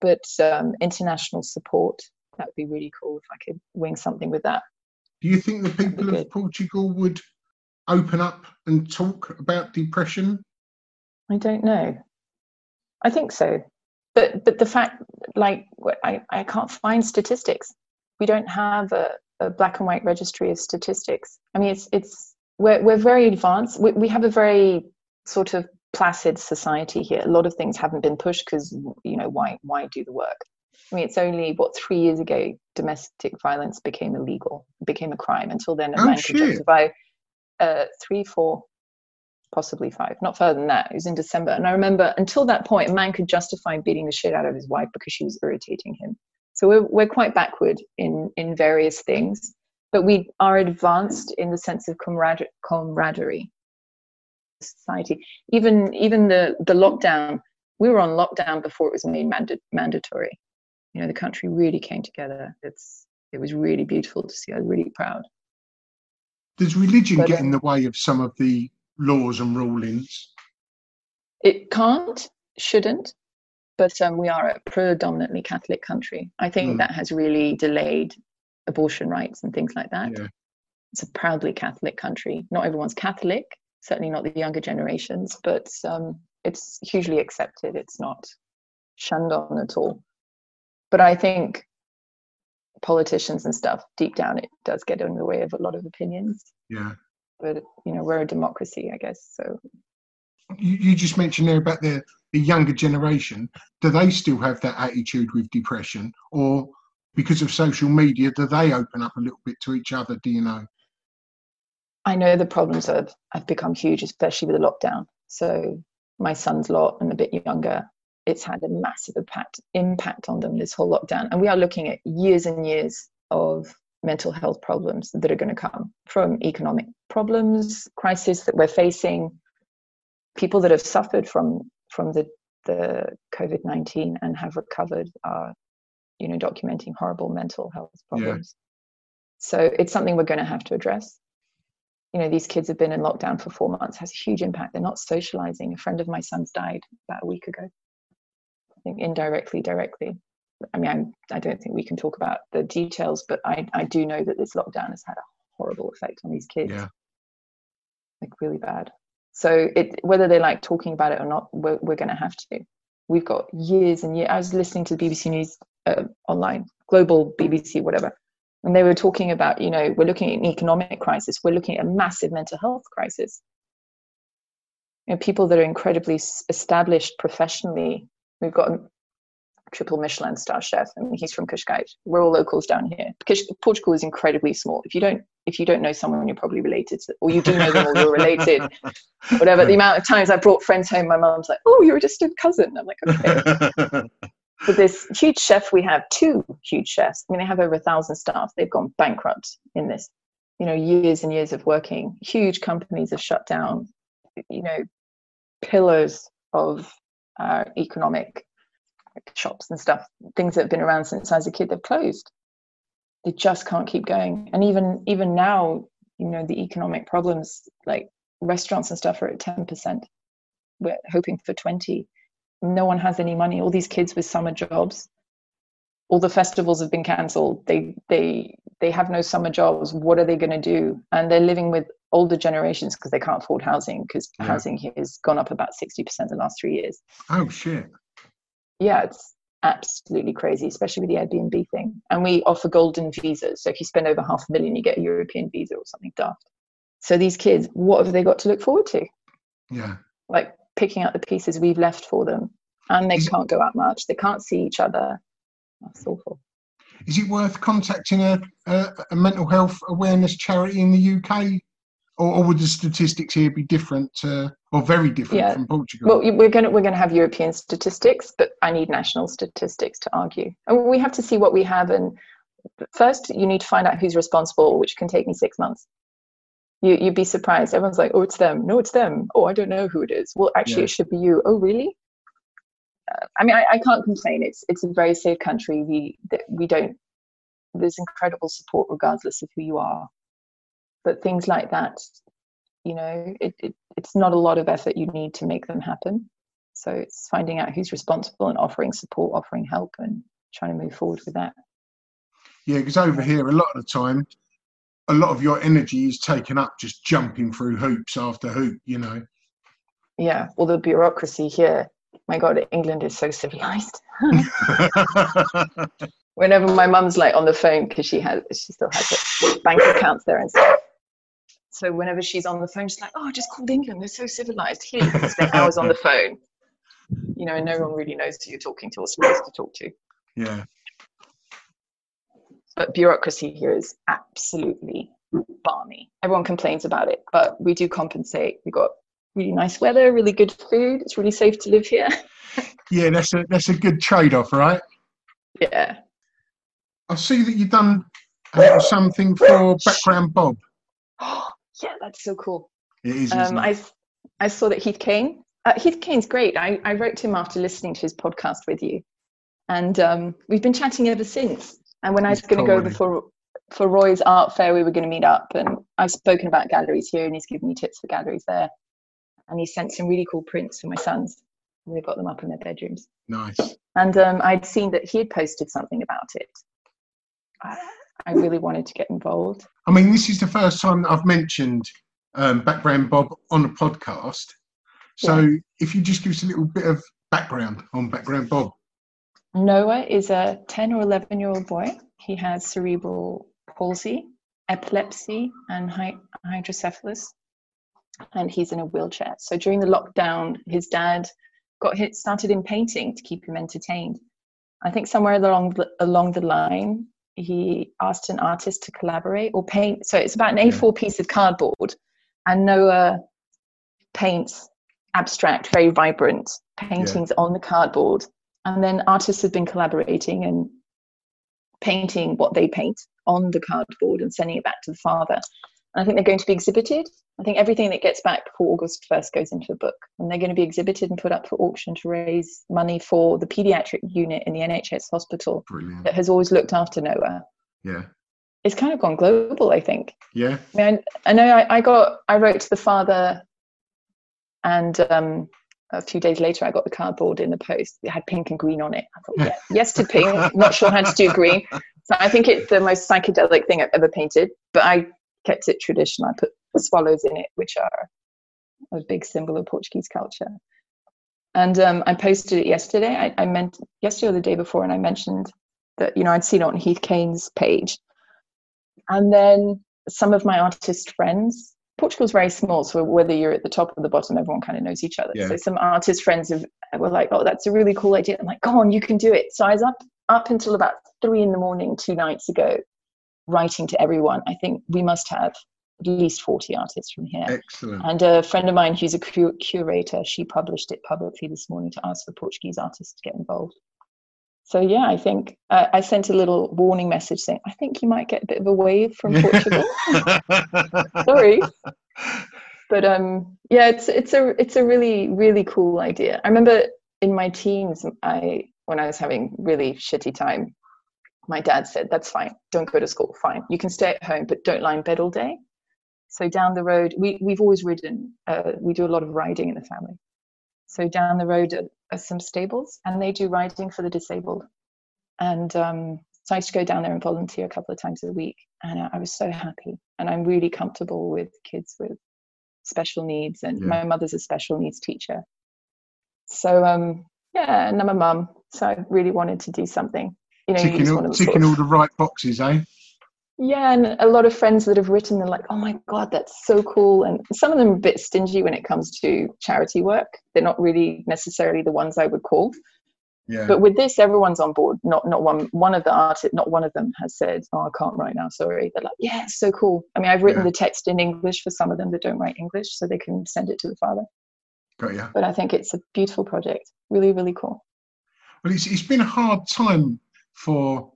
But um, international support that would be really cool if I could wing something with that. Do you think the people of Portugal would open up and talk about depression? I don't know. I think so, but but the fact, like, I I can't find statistics. We don't have a, a black and white registry of statistics. I mean, it's it's we're we're very advanced. We we have a very sort of placid society here. A lot of things haven't been pushed because you know why why do the work? I mean, it's only what three years ago domestic violence became illegal, became a crime. Until then, a Oh, man could justify uh, three, four, possibly five, not further than that. It was in December. And I remember until that point, a man could justify beating the shit out of his wife because she was irritating him. So we're, we're quite backward in, in various things, but we are advanced in the sense of camarader- camaraderie. Society, even even the the lockdown, we were on lockdown before it was made manda- mandatory. You know, the country really came together. It's it was really beautiful to see. I was really proud. Does religion But, get in the way of some of the laws and rulings? It can't, shouldn't, but um, we are a predominantly Catholic country. I think Mm. that has really delayed abortion rights and things like that. Yeah. It's a proudly Catholic country. Not everyone's Catholic, certainly not the younger generations, but um, it's hugely accepted. It's not shunned on at all. But I think politicians and stuff, deep down, it does get in the way of a lot of opinions. Yeah. But you know, we're a democracy, I guess. So You, you just mentioned there about the, the younger generation. Do they still have that attitude with depression? Or because of social media, do they open up a little bit to each other? Do you know? I know the problems have, have become huge, especially with the lockdown. So my son's lot and a bit younger, it's had a massive impact impact on them this whole lockdown. And we are looking at years and years of mental health problems that are going to come from economic problems, crisis that we're facing, people that have suffered from from the the COVID nineteen and have recovered are, you know, documenting horrible mental health Yeah. problems. So it's something we're going to have to address you know these kids have been in lockdown for four months has a huge impact they're not socializing a friend of my son's died about a week ago think indirectly directly. I mean I'm, i don't think we can talk about the details but I, I do know that this lockdown has had a horrible effect on these kids. Yeah. like really bad. So it whether they like talking about it or not we're, we're going to have to. We've got years and years i was listening to the bbc news uh, online global bbc whatever and they were talking about you know we're looking at an economic crisis we're looking at a massive mental health crisis. You know people that are incredibly established professionally we've got a triple michelin star chef I mean, he's from Cascais. we're all locals down here. Because portugal is incredibly small. If you don't if you don't know someone you're probably related to or you do know them or you're related. Whatever. The amount of times i brought friends home my mom's like oh you're a distant cousin. I'm like okay. But this huge chef we have two huge chefs. I mean they have over a thousand staff. They've gone bankrupt in this you know years and years of working. Huge companies have shut down you know pillars of our economic shops and stuff, things that have been around since I was a kid, they've closed. They just can't keep going. And even even now, you know, the economic problems, like restaurants and stuff, are at ten percent. We're hoping for twenty. No one has any money. All these kids with summer jobs, all the festivals have been cancelled. They they they have no summer jobs. What are they going to do? And they're living with older generations because they can't afford housing because Yeah. housing here has gone up about sixty percent the last three years Oh shit. yeah, it's absolutely crazy, especially with the Airbnb thing. And we offer golden visas. So if you spend over half a million, you get a European visa or something daft. So these kids, what have they got to look forward to? Yeah. Like picking up the pieces we've left for them. And they can't go out much. They can't see each other. That's awful. Is it worth contacting a, a, a mental health awareness charity in the UK? Or, or would the statistics here be different uh, or very different Yeah. from Portugal? Well, we're going to we're going to have European statistics, but I need national statistics to argue. And we have to see what we have. And first, you need to find out who's responsible, which can take me six months. You you'd be surprised. Everyone's like, "Oh, it's them." No, it's them. Oh, I don't know who it is. Well, actually, Yeah. it should be you. Oh, really? Uh, I mean, I, I can't complain. It's it's a very safe country. We that we don't. There's incredible support regardless of who you are. But things like that, you know, it, it it's not a lot of effort you need to make them happen. So it's finding out who's responsible and offering support, offering help, and trying to move forward with that. Yeah, because over here, a lot of the time, a lot of your energy is taken up just jumping through hoops after hoop, you know. Yeah. Well, the bureaucracy here, my God, England is so civilized. Whenever my mum's like on the phone because she has, she still has her bank accounts there and stuff. So whenever she's on the phone, she's like, "Oh, I just called England. They're so civilized. Here, you can spend hours on the phone." You know, and no one really knows who you're talking to or supposed to talk to. yeah. but bureaucracy here is absolutely balmy. Everyone complains about it, but we do compensate. We've got really nice weather, really good food. It's really safe to live here. Yeah, that's a that's a good trade off, right? yeah. I see that you've done a little something for Background Bob. yeah, that's so cool. It is, Um, isn't it? I, I saw that Heath Kane, uh, Heath Kane's great. I, I wrote to him after listening to his podcast with you. And um, we've been chatting ever since. And when I was going to go cool, over for, for Roy's art fair, we were going to meet up. And I've spoken about galleries here, and he's given me tips for galleries there. And he sent some really cool prints for my sons. And they've got them up in their bedrooms. Nice. And um, I'd seen that he had posted something about it. I, really wanted to get involved. I mean, this is the first time I've mentioned um, Background Bob on a podcast. So if you just give us a little bit of background on Background Bob. Noah is a 10 or 11 year old boy. He has cerebral palsy, epilepsy, and hy- hydrocephalus, and he's in a wheelchair. So during the lockdown, his dad got hit, started in painting to keep him entertained. I think somewhere along the, along the line, he asked an artist to collaborate or paint. So it's about an A4 piece of cardboard, and Noah paints abstract, very vibrant paintings on the cardboard and then artists have been collaborating and painting what they paint on the cardboard and sending it back to the father. I think they're going to be exhibited. I think everything that gets back before August 1st goes into a book. And they're going to be exhibited and put up for auction to raise money for the pediatric unit in the NHS hospital Brilliant. that has always looked after Noah. Yeah. It's kind of gone global, I think. Yeah. I mean, I, I know I, I got, I wrote to the father, and um, a few days later, I got the cardboard in the post. It had pink and green on it. I thought, yeah, yes to pink. Not sure how to do green. So I think it's the most psychedelic thing I've ever painted. But I kept it traditional. I put swallows in it, which are a big symbol of Portuguese culture. And um, I posted it yesterday. I, I meant yesterday or the day before, and I mentioned that you know I'd seen it on Heath Kane's page, and then some of my artist friends. Portugal's very small, so whether you're at the top or the bottom, everyone kind of knows each other. Yeah. So some artist friends have, were like, "Oh, that's a really cool idea." I'm like, "Go on, you can do it." So I was up up until about three in the morning two nights ago, writing to everyone. I think we must have at least forty artists from here. Excellent. And a friend of mine who's a cu- curator, she published it publicly this morning to ask for Portuguese artists to get involved. So yeah, I think uh, I sent a little warning message saying I think you might get a bit of a wave from Portugal. Sorry, but um, yeah it's it's a it's a really really cool idea i remember in my teens i when i was having really shitty time my dad said that's fine. Don't go to school. Fine. You can stay at home but don't lie in bed all day. So down the road we, we've always ridden uh, we do a lot of riding in the family. So down the road are, are some stables and they do riding for the disabled. And um, so i used to go down there and volunteer a couple of times a week and i, I was so happy. And i'm really comfortable with kids with special needs and Yeah. my mother's a special needs teacher. So um yeah and i'm a mum so i really wanted to do something you know you ticking all, want to sort ticking of- all the right boxes, eh? yeah and a lot of friends that have written they're like oh my god that's so cool. And some of them are a bit stingy when it comes to charity work. They're not really necessarily the ones i would call. Yeah. but with this everyone's on board. Not not one one of the artists not one of them has said oh i can't write now sorry. They're like yeah it's so cool. I mean i've written Yeah. the text in english for some of them that don't write english so they can send it to the father. Got ya. but i think it's a beautiful project. Really really cool. Well, it's, it's been a hard time for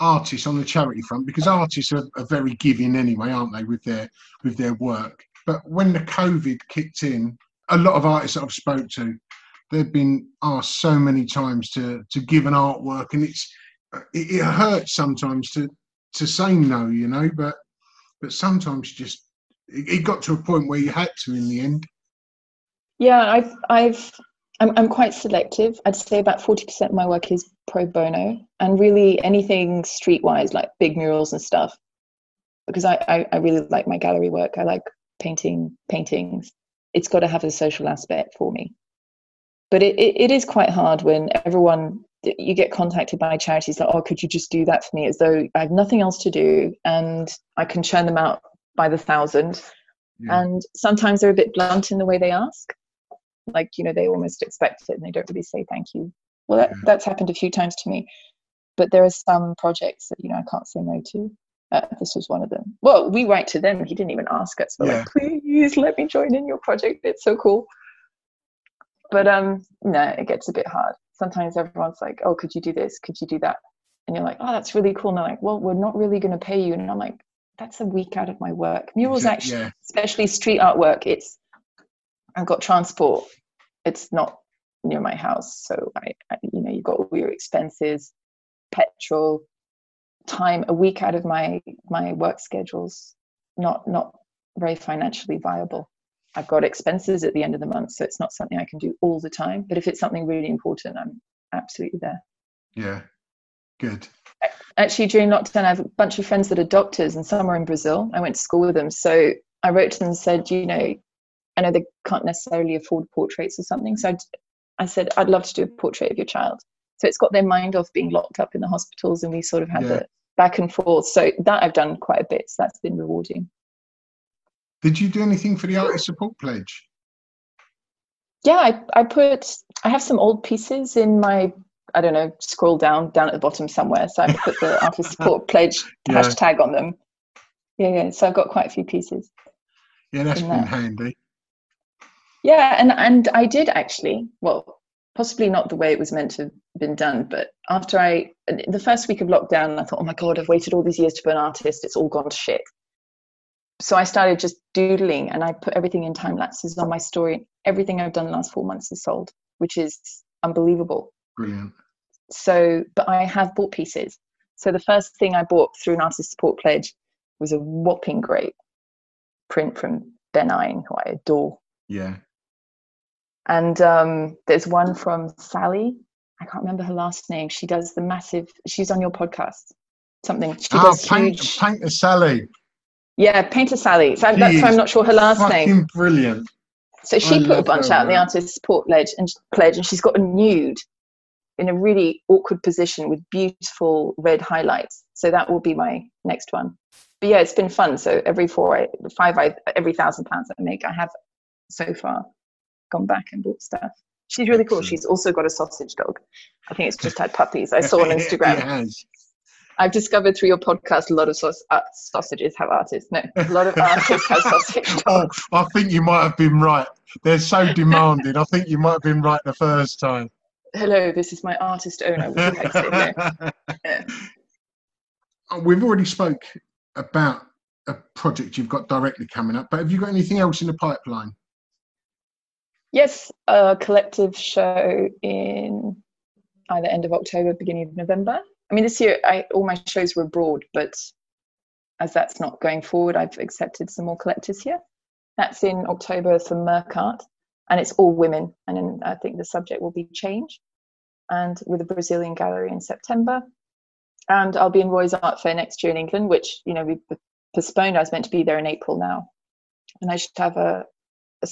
artists on the charity front because artists are, are very giving anyway, aren't they, with their with their work. But when the COVID kicked in, a lot of artists that I've spoke to, they've been asked so many times to to give an artwork, and it's it, it hurts sometimes to to say no, you know. But but sometimes just it, it got to a point where you had to in the end. Yeah, I've I've I'm I'm quite selective. I'd say about forty percent of my work is pro bono, and really anything streetwise, like big murals and stuff, because I I, I really like my gallery work. I like painting paintings. It's got to have a social aspect for me. But it, it, it is quite hard when everyone you get contacted by charities like, oh, could you just do that for me? As though I have nothing else to do and I can churn them out by the thousand Yeah. and sometimes they're a bit blunt in the way they ask like you know they almost expect it and they don't really say thank you. Well that, Yeah. that's happened a few times to me. But there are some projects that you know i can't say no to. Uh, this was one of them. Well we write to them. He didn't even ask us. We're like please let me join in your project. It's so cool. But um no it gets a bit hard. Sometimes everyone's like oh could you do this? Could you do that? And you're like oh that's really cool. And they're like well we're not really going to pay you. And i'm like that's a week out of my work. Murals actually yeah. especially street artwork it's i've got transport it's not near my house so i, I you know you've got all your expenses petrol time a week out of my my work schedules not not very financially viable i've got expenses at the end of the month so it's not something i can do all the time but if it's something really important i'm absolutely there Yeah. Good. actually during lockdown i have a bunch of friends that are doctors and some are in brazil i went to school with them so i wrote to them and said you know i know they can't necessarily afford portraits or something so i, I said i'd love to do a portrait of your child so it's got their mind off being locked up in the hospitals and we sort of had Yeah. the back and forth so that i've done quite a bit so that's been rewarding Did you do anything for the artist support pledge? yeah I, I put i have some old pieces in my i don't know scroll down down at the bottom somewhere so i put the artist support pledge Yeah. hashtag on them yeah yeah so i've got quite a few pieces Yeah, that's been that. handy. Yeah, and and I did actually. Well, possibly not the way it was meant to have been done, but after I the first week of lockdown, I thought, oh my god, I've waited all these years to be an artist. It's all gone to shit. So I started just doodling, and I put everything in time lapses on my story. Everything I've done the last four months is sold, which is unbelievable. Brilliant. So, but I have bought pieces. So the first thing I bought through an artist support pledge was a whopping great print from Ben Eine, who I adore. Yeah. And um, there's one from Sally. I can't remember her last name. She does the massive. She's on your podcast. Something. She does paint, huge. Painter Sally. Yeah, Painter Sally. So that's why I'm not sure her last name. brilliant. So she I put a bunch her out in the artist support pledge and pledge, and she's got a nude in a really awkward position with beautiful red highlights. So that will be my next one. But yeah, it's been fun. So every four, five, every thousand pounds I make, I have so far gone back and bought stuff. She's really cool. Excellent. She's also got a sausage dog. I think it's just had puppies. I saw on Instagram. I've discovered through your podcast a lot of saus- uh, sausages have artists. No, a lot of artists have sausage Oh. I think you might have been right. They're so demanding. I think you might have been right the first time. Hello, this is my artist owner. Would you like to say no? Yeah. Uh, We've already spoke about a project you've got directly coming up, but have you got anything else in the pipeline? Yes, a collective show in either end of October, beginning of November. I mean, this year I, all my shows were abroad, but as that's not going forward, I've accepted some more collectors here. That's in October for Mercart, and it's all women. And then I think the subject will be change, and with a Brazilian gallery in September. And I'll be in Roy's Art Fair next year in England, which you know we postponed. I was meant to be there in April now, and I should have a,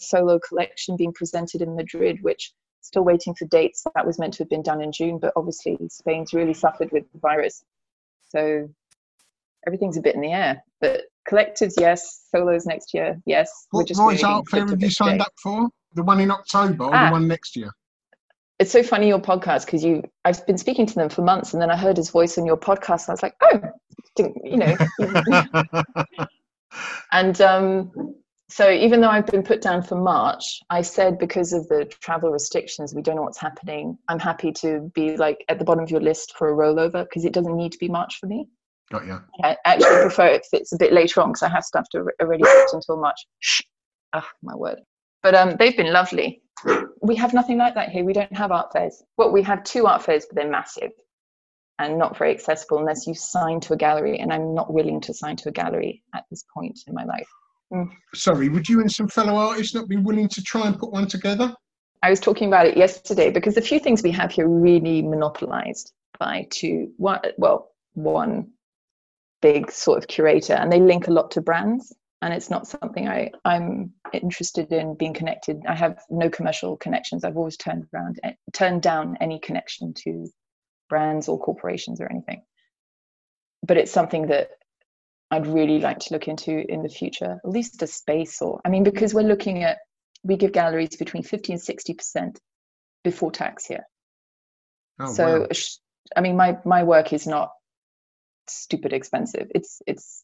a solo collection being presented in Madrid, which still waiting for dates. That was meant to have been done in June, but obviously Spain's really suffered with the virus. So everything's a bit in the air. But collectives, yes. Solos next year, yes. What Roy's Art Fair have you signed up for? The one in October or ah, the one next year? It's so funny your podcast because you I've been speaking to them for months and then I heard his voice on your podcast. and I was like, oh, you know. and um, so even though I've been put down for March, I said because of the travel restrictions, we don't know what's happening. I'm happy to be like at the bottom of your list for a rollover because it doesn't need to be March for me. Got you. I actually prefer it if it's a bit later on because I have stuff to already booked until March. Shh. Ah, my word. But um, they've been lovely. We have nothing like that here. We don't have art fairs. Well, we have two art fairs, but they're massive and not very accessible unless you sign to a gallery. And I'm not willing to sign to a gallery at this point in my life. Sorry, would you and some fellow artists not be willing to try and put one together? I was talking about it yesterday because the few things we have here really monopolized by two, one, well, one big sort of curator, and they link a lot to brands. And it's not something I, I'm interested in being connected. I have no commercial connections. I've always turned around, eh, turned down any connection to brands or corporations or anything. But it's something that I'd really like to look into in the future, at least a space or, I mean, because we're looking at, we give galleries between 50 and 60% before tax here. Oh, so, wow. I mean, my, my work is not stupid expensive. It's, it's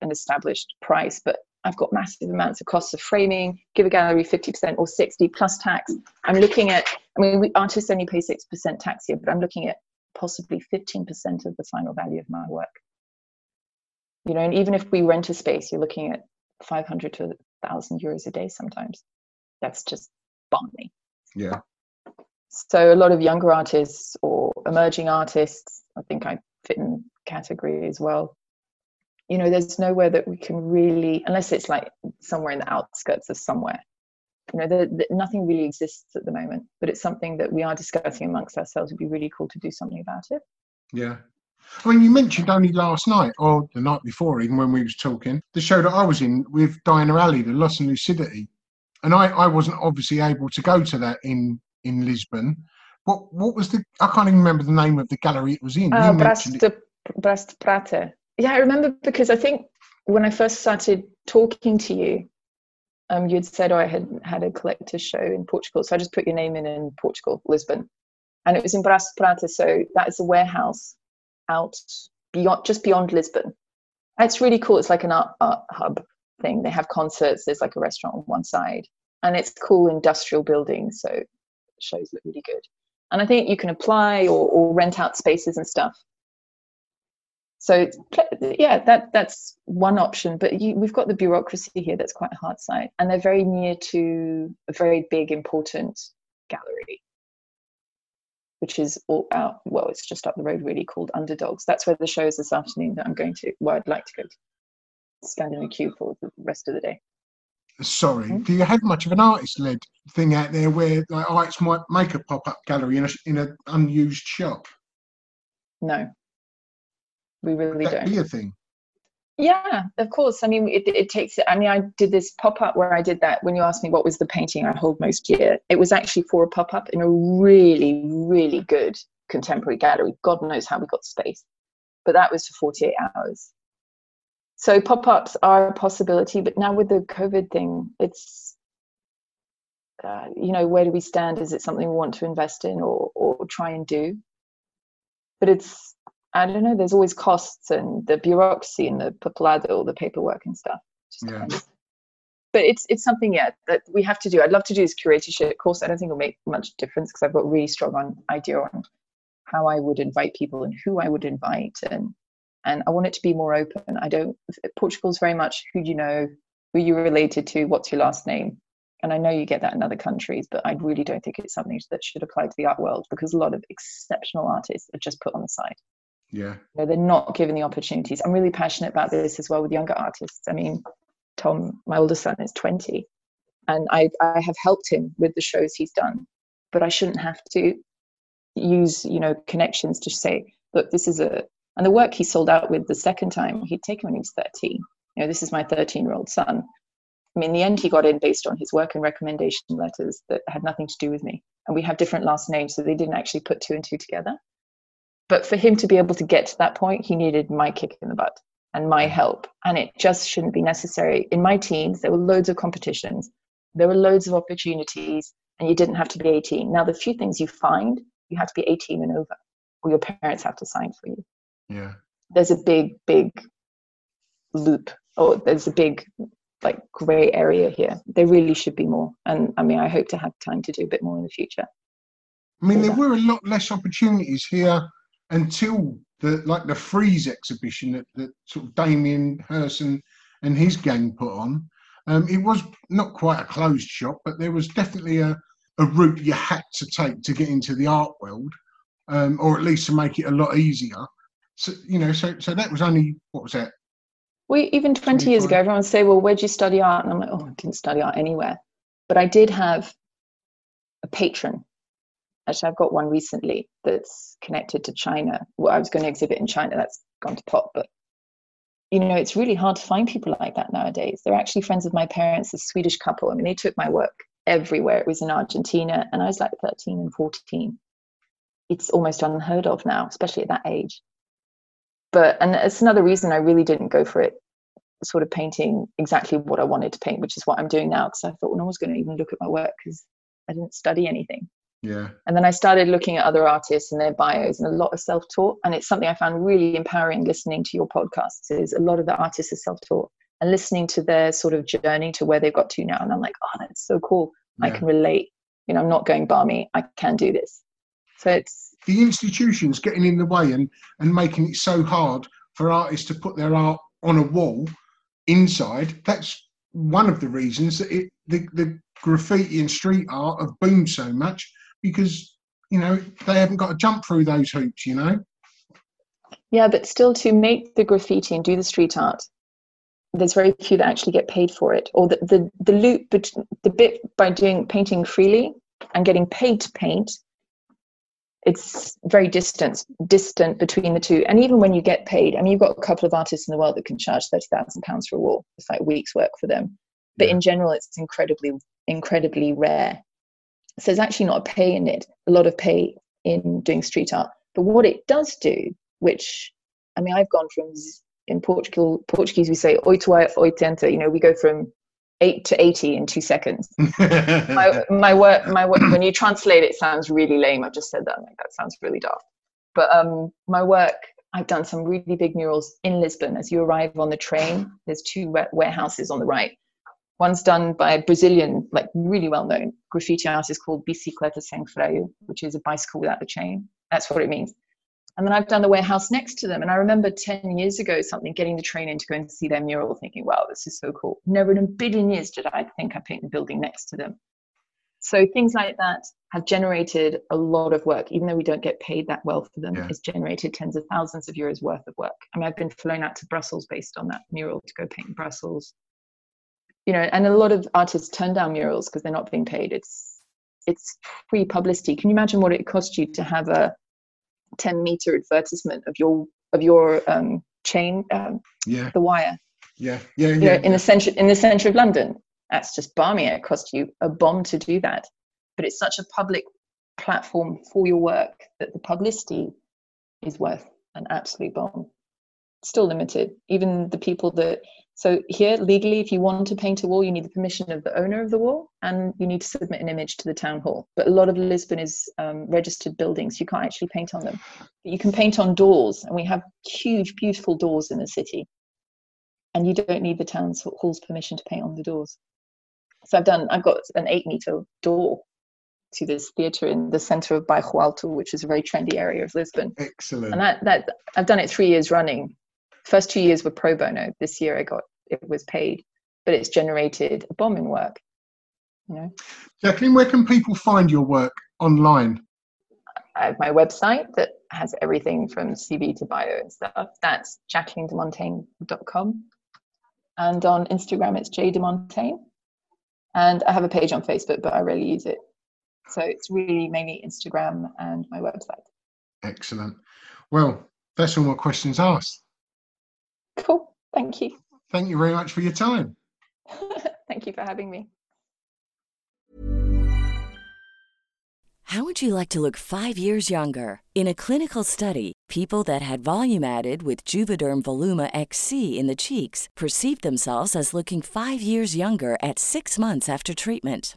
an established price, but I've got massive amounts of costs of framing, give a gallery 50% or 60 plus tax. I'm looking at, I mean, we, artists only pay 6% tax here, but I'm looking at possibly 15% of the final value of my work you know and even if we rent a space you're looking at 500 to 1000 euros a day sometimes. That's just balmy yeah. So a lot of younger artists or emerging artists i think i fit in category as well. You know there's nowhere that we can really unless it's like somewhere in the outskirts of somewhere. You know the, the, nothing really exists at the moment but it's something that we are discussing amongst ourselves. It'd be really cool to do something about it. Yeah I mean, you mentioned only last night or the night before, even when we was talking, the show that I was in with Diana Ali, the Loss and Lucidity, and I, I wasn't obviously able to go to that in in Lisbon. What what was the? I can't even remember the name of the gallery it was in. Uh, Braço de, Braço de Prata. Yeah, I remember because I think when I first started talking to you, um, you'd said, "Oh, I had had a collector's show in Portugal," so I just put your name in in Portugal, Lisbon, and it was in Braço de Prata. So that is a warehouse out beyond just beyond Lisbon. It's really cool. It's like an art, art hub thing. They have concerts. There's like a restaurant on one side, and it's cool industrial building. So shows look really good. And I think you can apply or, or rent out spaces and stuff. So yeah, that that's one option. But you, we've got the bureaucracy here that's quite hard side, and they're very near to a very big important gallery which is all out. Well, it's just up the road, really, called Underdogs. That's where the show is this afternoon that I'm going to. where I'd like to go to. Stand in a queue for the rest of the day. Sorry, mm-hmm. do you have much of an artist-led thing out there where like artists might make a pop-up gallery in a in an unused shop? No, we really That'd don't. Be a thing. Yeah, of course. I mean, it, it takes. I mean, I did this pop up where I did that. When you asked me what was the painting I hold most dear, it was actually for a pop up in a really, really good contemporary gallery. God knows how we got space, but that was for 48 hours. So pop ups are a possibility, but now with the COVID thing, it's uh, you know where do we stand? Is it something we want to invest in or or try and do? But it's I don't know, there's always costs and the bureaucracy and the papelado, all the paperwork and stuff. Yeah. But it's it's something, yeah, that we have to do. I'd love to do this curatorship course. I don't think it'll make much difference because I've got really strong on idea on how I would invite people and who I would invite and and I want it to be more open. I don't Portugal's very much who do you know, who you related to, what's your last name. And I know you get that in other countries, but I really don't think it's something that should apply to the art world because a lot of exceptional artists are just put on the side. Yeah. You know, they're not given the opportunities. I'm really passionate about this as well with younger artists. I mean, Tom, my oldest son, is 20, and I, I have helped him with the shows he's done, but I shouldn't have to use, you know, connections to say, look, this is a, and the work he sold out with the second time, he'd taken when he was 13. You know, this is my 13 year old son. I mean, in the end, he got in based on his work and recommendation letters that had nothing to do with me. And we have different last names, so they didn't actually put two and two together. But for him to be able to get to that point, he needed my kick in the butt and my mm-hmm. help. And it just shouldn't be necessary. In my teens, there were loads of competitions, there were loads of opportunities, and you didn't have to be 18. Now, the few things you find, you have to be 18 and over, or your parents have to sign for you. Yeah. There's a big, big loop, or there's a big like gray area here. There really should be more. And I mean, I hope to have time to do a bit more in the future. I mean, there were a lot less opportunities here until the like the Freeze exhibition that, that sort of Damien Hirst and, and his gang put on. Um, it was not quite a closed shop, but there was definitely a, a route you had to take to get into the art world, um, or at least to make it a lot easier. So you know, so so that was only what was that? We even 20 years ago, everyone would say, "Well, where'd you study art?" And I'm like, "Oh, I didn't study art anywhere," but I did have a patron. Actually, I've got one recently that's connected to China. Well, I was going to exhibit in China. That's gone to pot, but you know, it's really hard to find people like that nowadays. They're actually friends of my parents, a Swedish couple. I mean, they took my work everywhere. It was in Argentina, and I was like 13 and 14. It's almost unheard of now, especially at that age. But, and it's another reason I really didn't go for it, sort of painting exactly what I wanted to paint, which is what I'm doing now, because I thought well, no one's going to even look at my work because I didn't study anything. Yeah. And then I started looking at other artists and their bios and a lot of self-taught. And it's something I found really empowering listening to your podcasts is a lot of the artists are self-taught and listening to their sort of journey to where they've got to now. And I'm like, oh, that's so cool. I can relate. You know, I'm not going balmy. I can do this. So it's the institutions getting in the way and, and making it so hard for artists to put their art on a wall inside. That's one of the reasons that it, the, the graffiti and street art have boomed so much because, you know, they haven't got to jump through those hoops, you know? Yeah, but still to make the graffiti and do the street art, there's very few that actually get paid for it. Or the, the, the loop, but the bit by doing painting freely and getting paid to paint, it's very distant, distant between the two. And even when you get paid, I mean, you've got a couple of artists in the world that can charge thirty thousand pounds for a wall. It's like a week's work for them. But in general, it's incredibly, incredibly rare. So there's actually not a pay in it, a lot of pay in doing street art. But what it does do, which I mean, I've gone from in Portugal, Portuguese we say oito a oitenta. You know, we go from eight to eighty in two seconds. my my work, my work. When you translate, it sounds really lame. I've just said that. I'm Like that sounds really daft. But um, my work, I've done some really big murals in Lisbon. As you arrive on the train, there's two warehouses on the right. One's done by a Brazilian, like really well-known graffiti artist called Bicicleta Sem Freio, which is a bicycle without a chain. That's what it means. And then I've done the warehouse next to them. And I remember 10 years ago, something getting the train in to go and see their mural, thinking, wow, this is so cool. Never in a billion years did I think I'd paint the building next to them. So things like that have generated a lot of work, even though we don't get paid that well for them. Yeah. It's generated tens of thousands of euros worth of work. I mean, I've been flown out to Brussels based on that mural to go paint in Brussels. You know, and a lot of artists turn down murals because they're not being paid. It's it's free publicity. Can you imagine what it cost you to have a 10 meter advertisement of your of your um, chain, um, yeah, the wire, yeah, yeah, you know, yeah. in the center in the center of London. That's just balmy. It cost you a bomb to do that, but it's such a public platform for your work that the publicity is worth an absolute bomb. Still limited. Even the people that so here legally, if you want to paint a wall, you need the permission of the owner of the wall, and you need to submit an image to the town hall. But a lot of Lisbon is um, registered buildings; you can't actually paint on them. But you can paint on doors, and we have huge, beautiful doors in the city and you don't need the town hall's permission to paint on the doors. So I've done, I've got an eight meter door to this theatre in the centre of Bairro Alto, which is a very trendy area of Lisbon. Excellent. And that, that I've done it three years running. First two years were pro bono. This year I got, it was paid, but it's generated a bombing work. you know. Jacqueline, where can people find your work online? I have my website that has everything from CV to bio and stuff. That's jacquelinedemontagne.com. And on Instagram, it's jdemontagne. And I have a page on Facebook, but I rarely use it. So it's really mainly Instagram and my website. Excellent. Well, that's all my questions asked. Cool. Thank you. Thank you very much for your time. Thank you for having me. How would you like to look five years younger? In a clinical study, people that had volume added with Juvederm Voluma XC in the cheeks perceived themselves as looking five years younger at six months after treatment.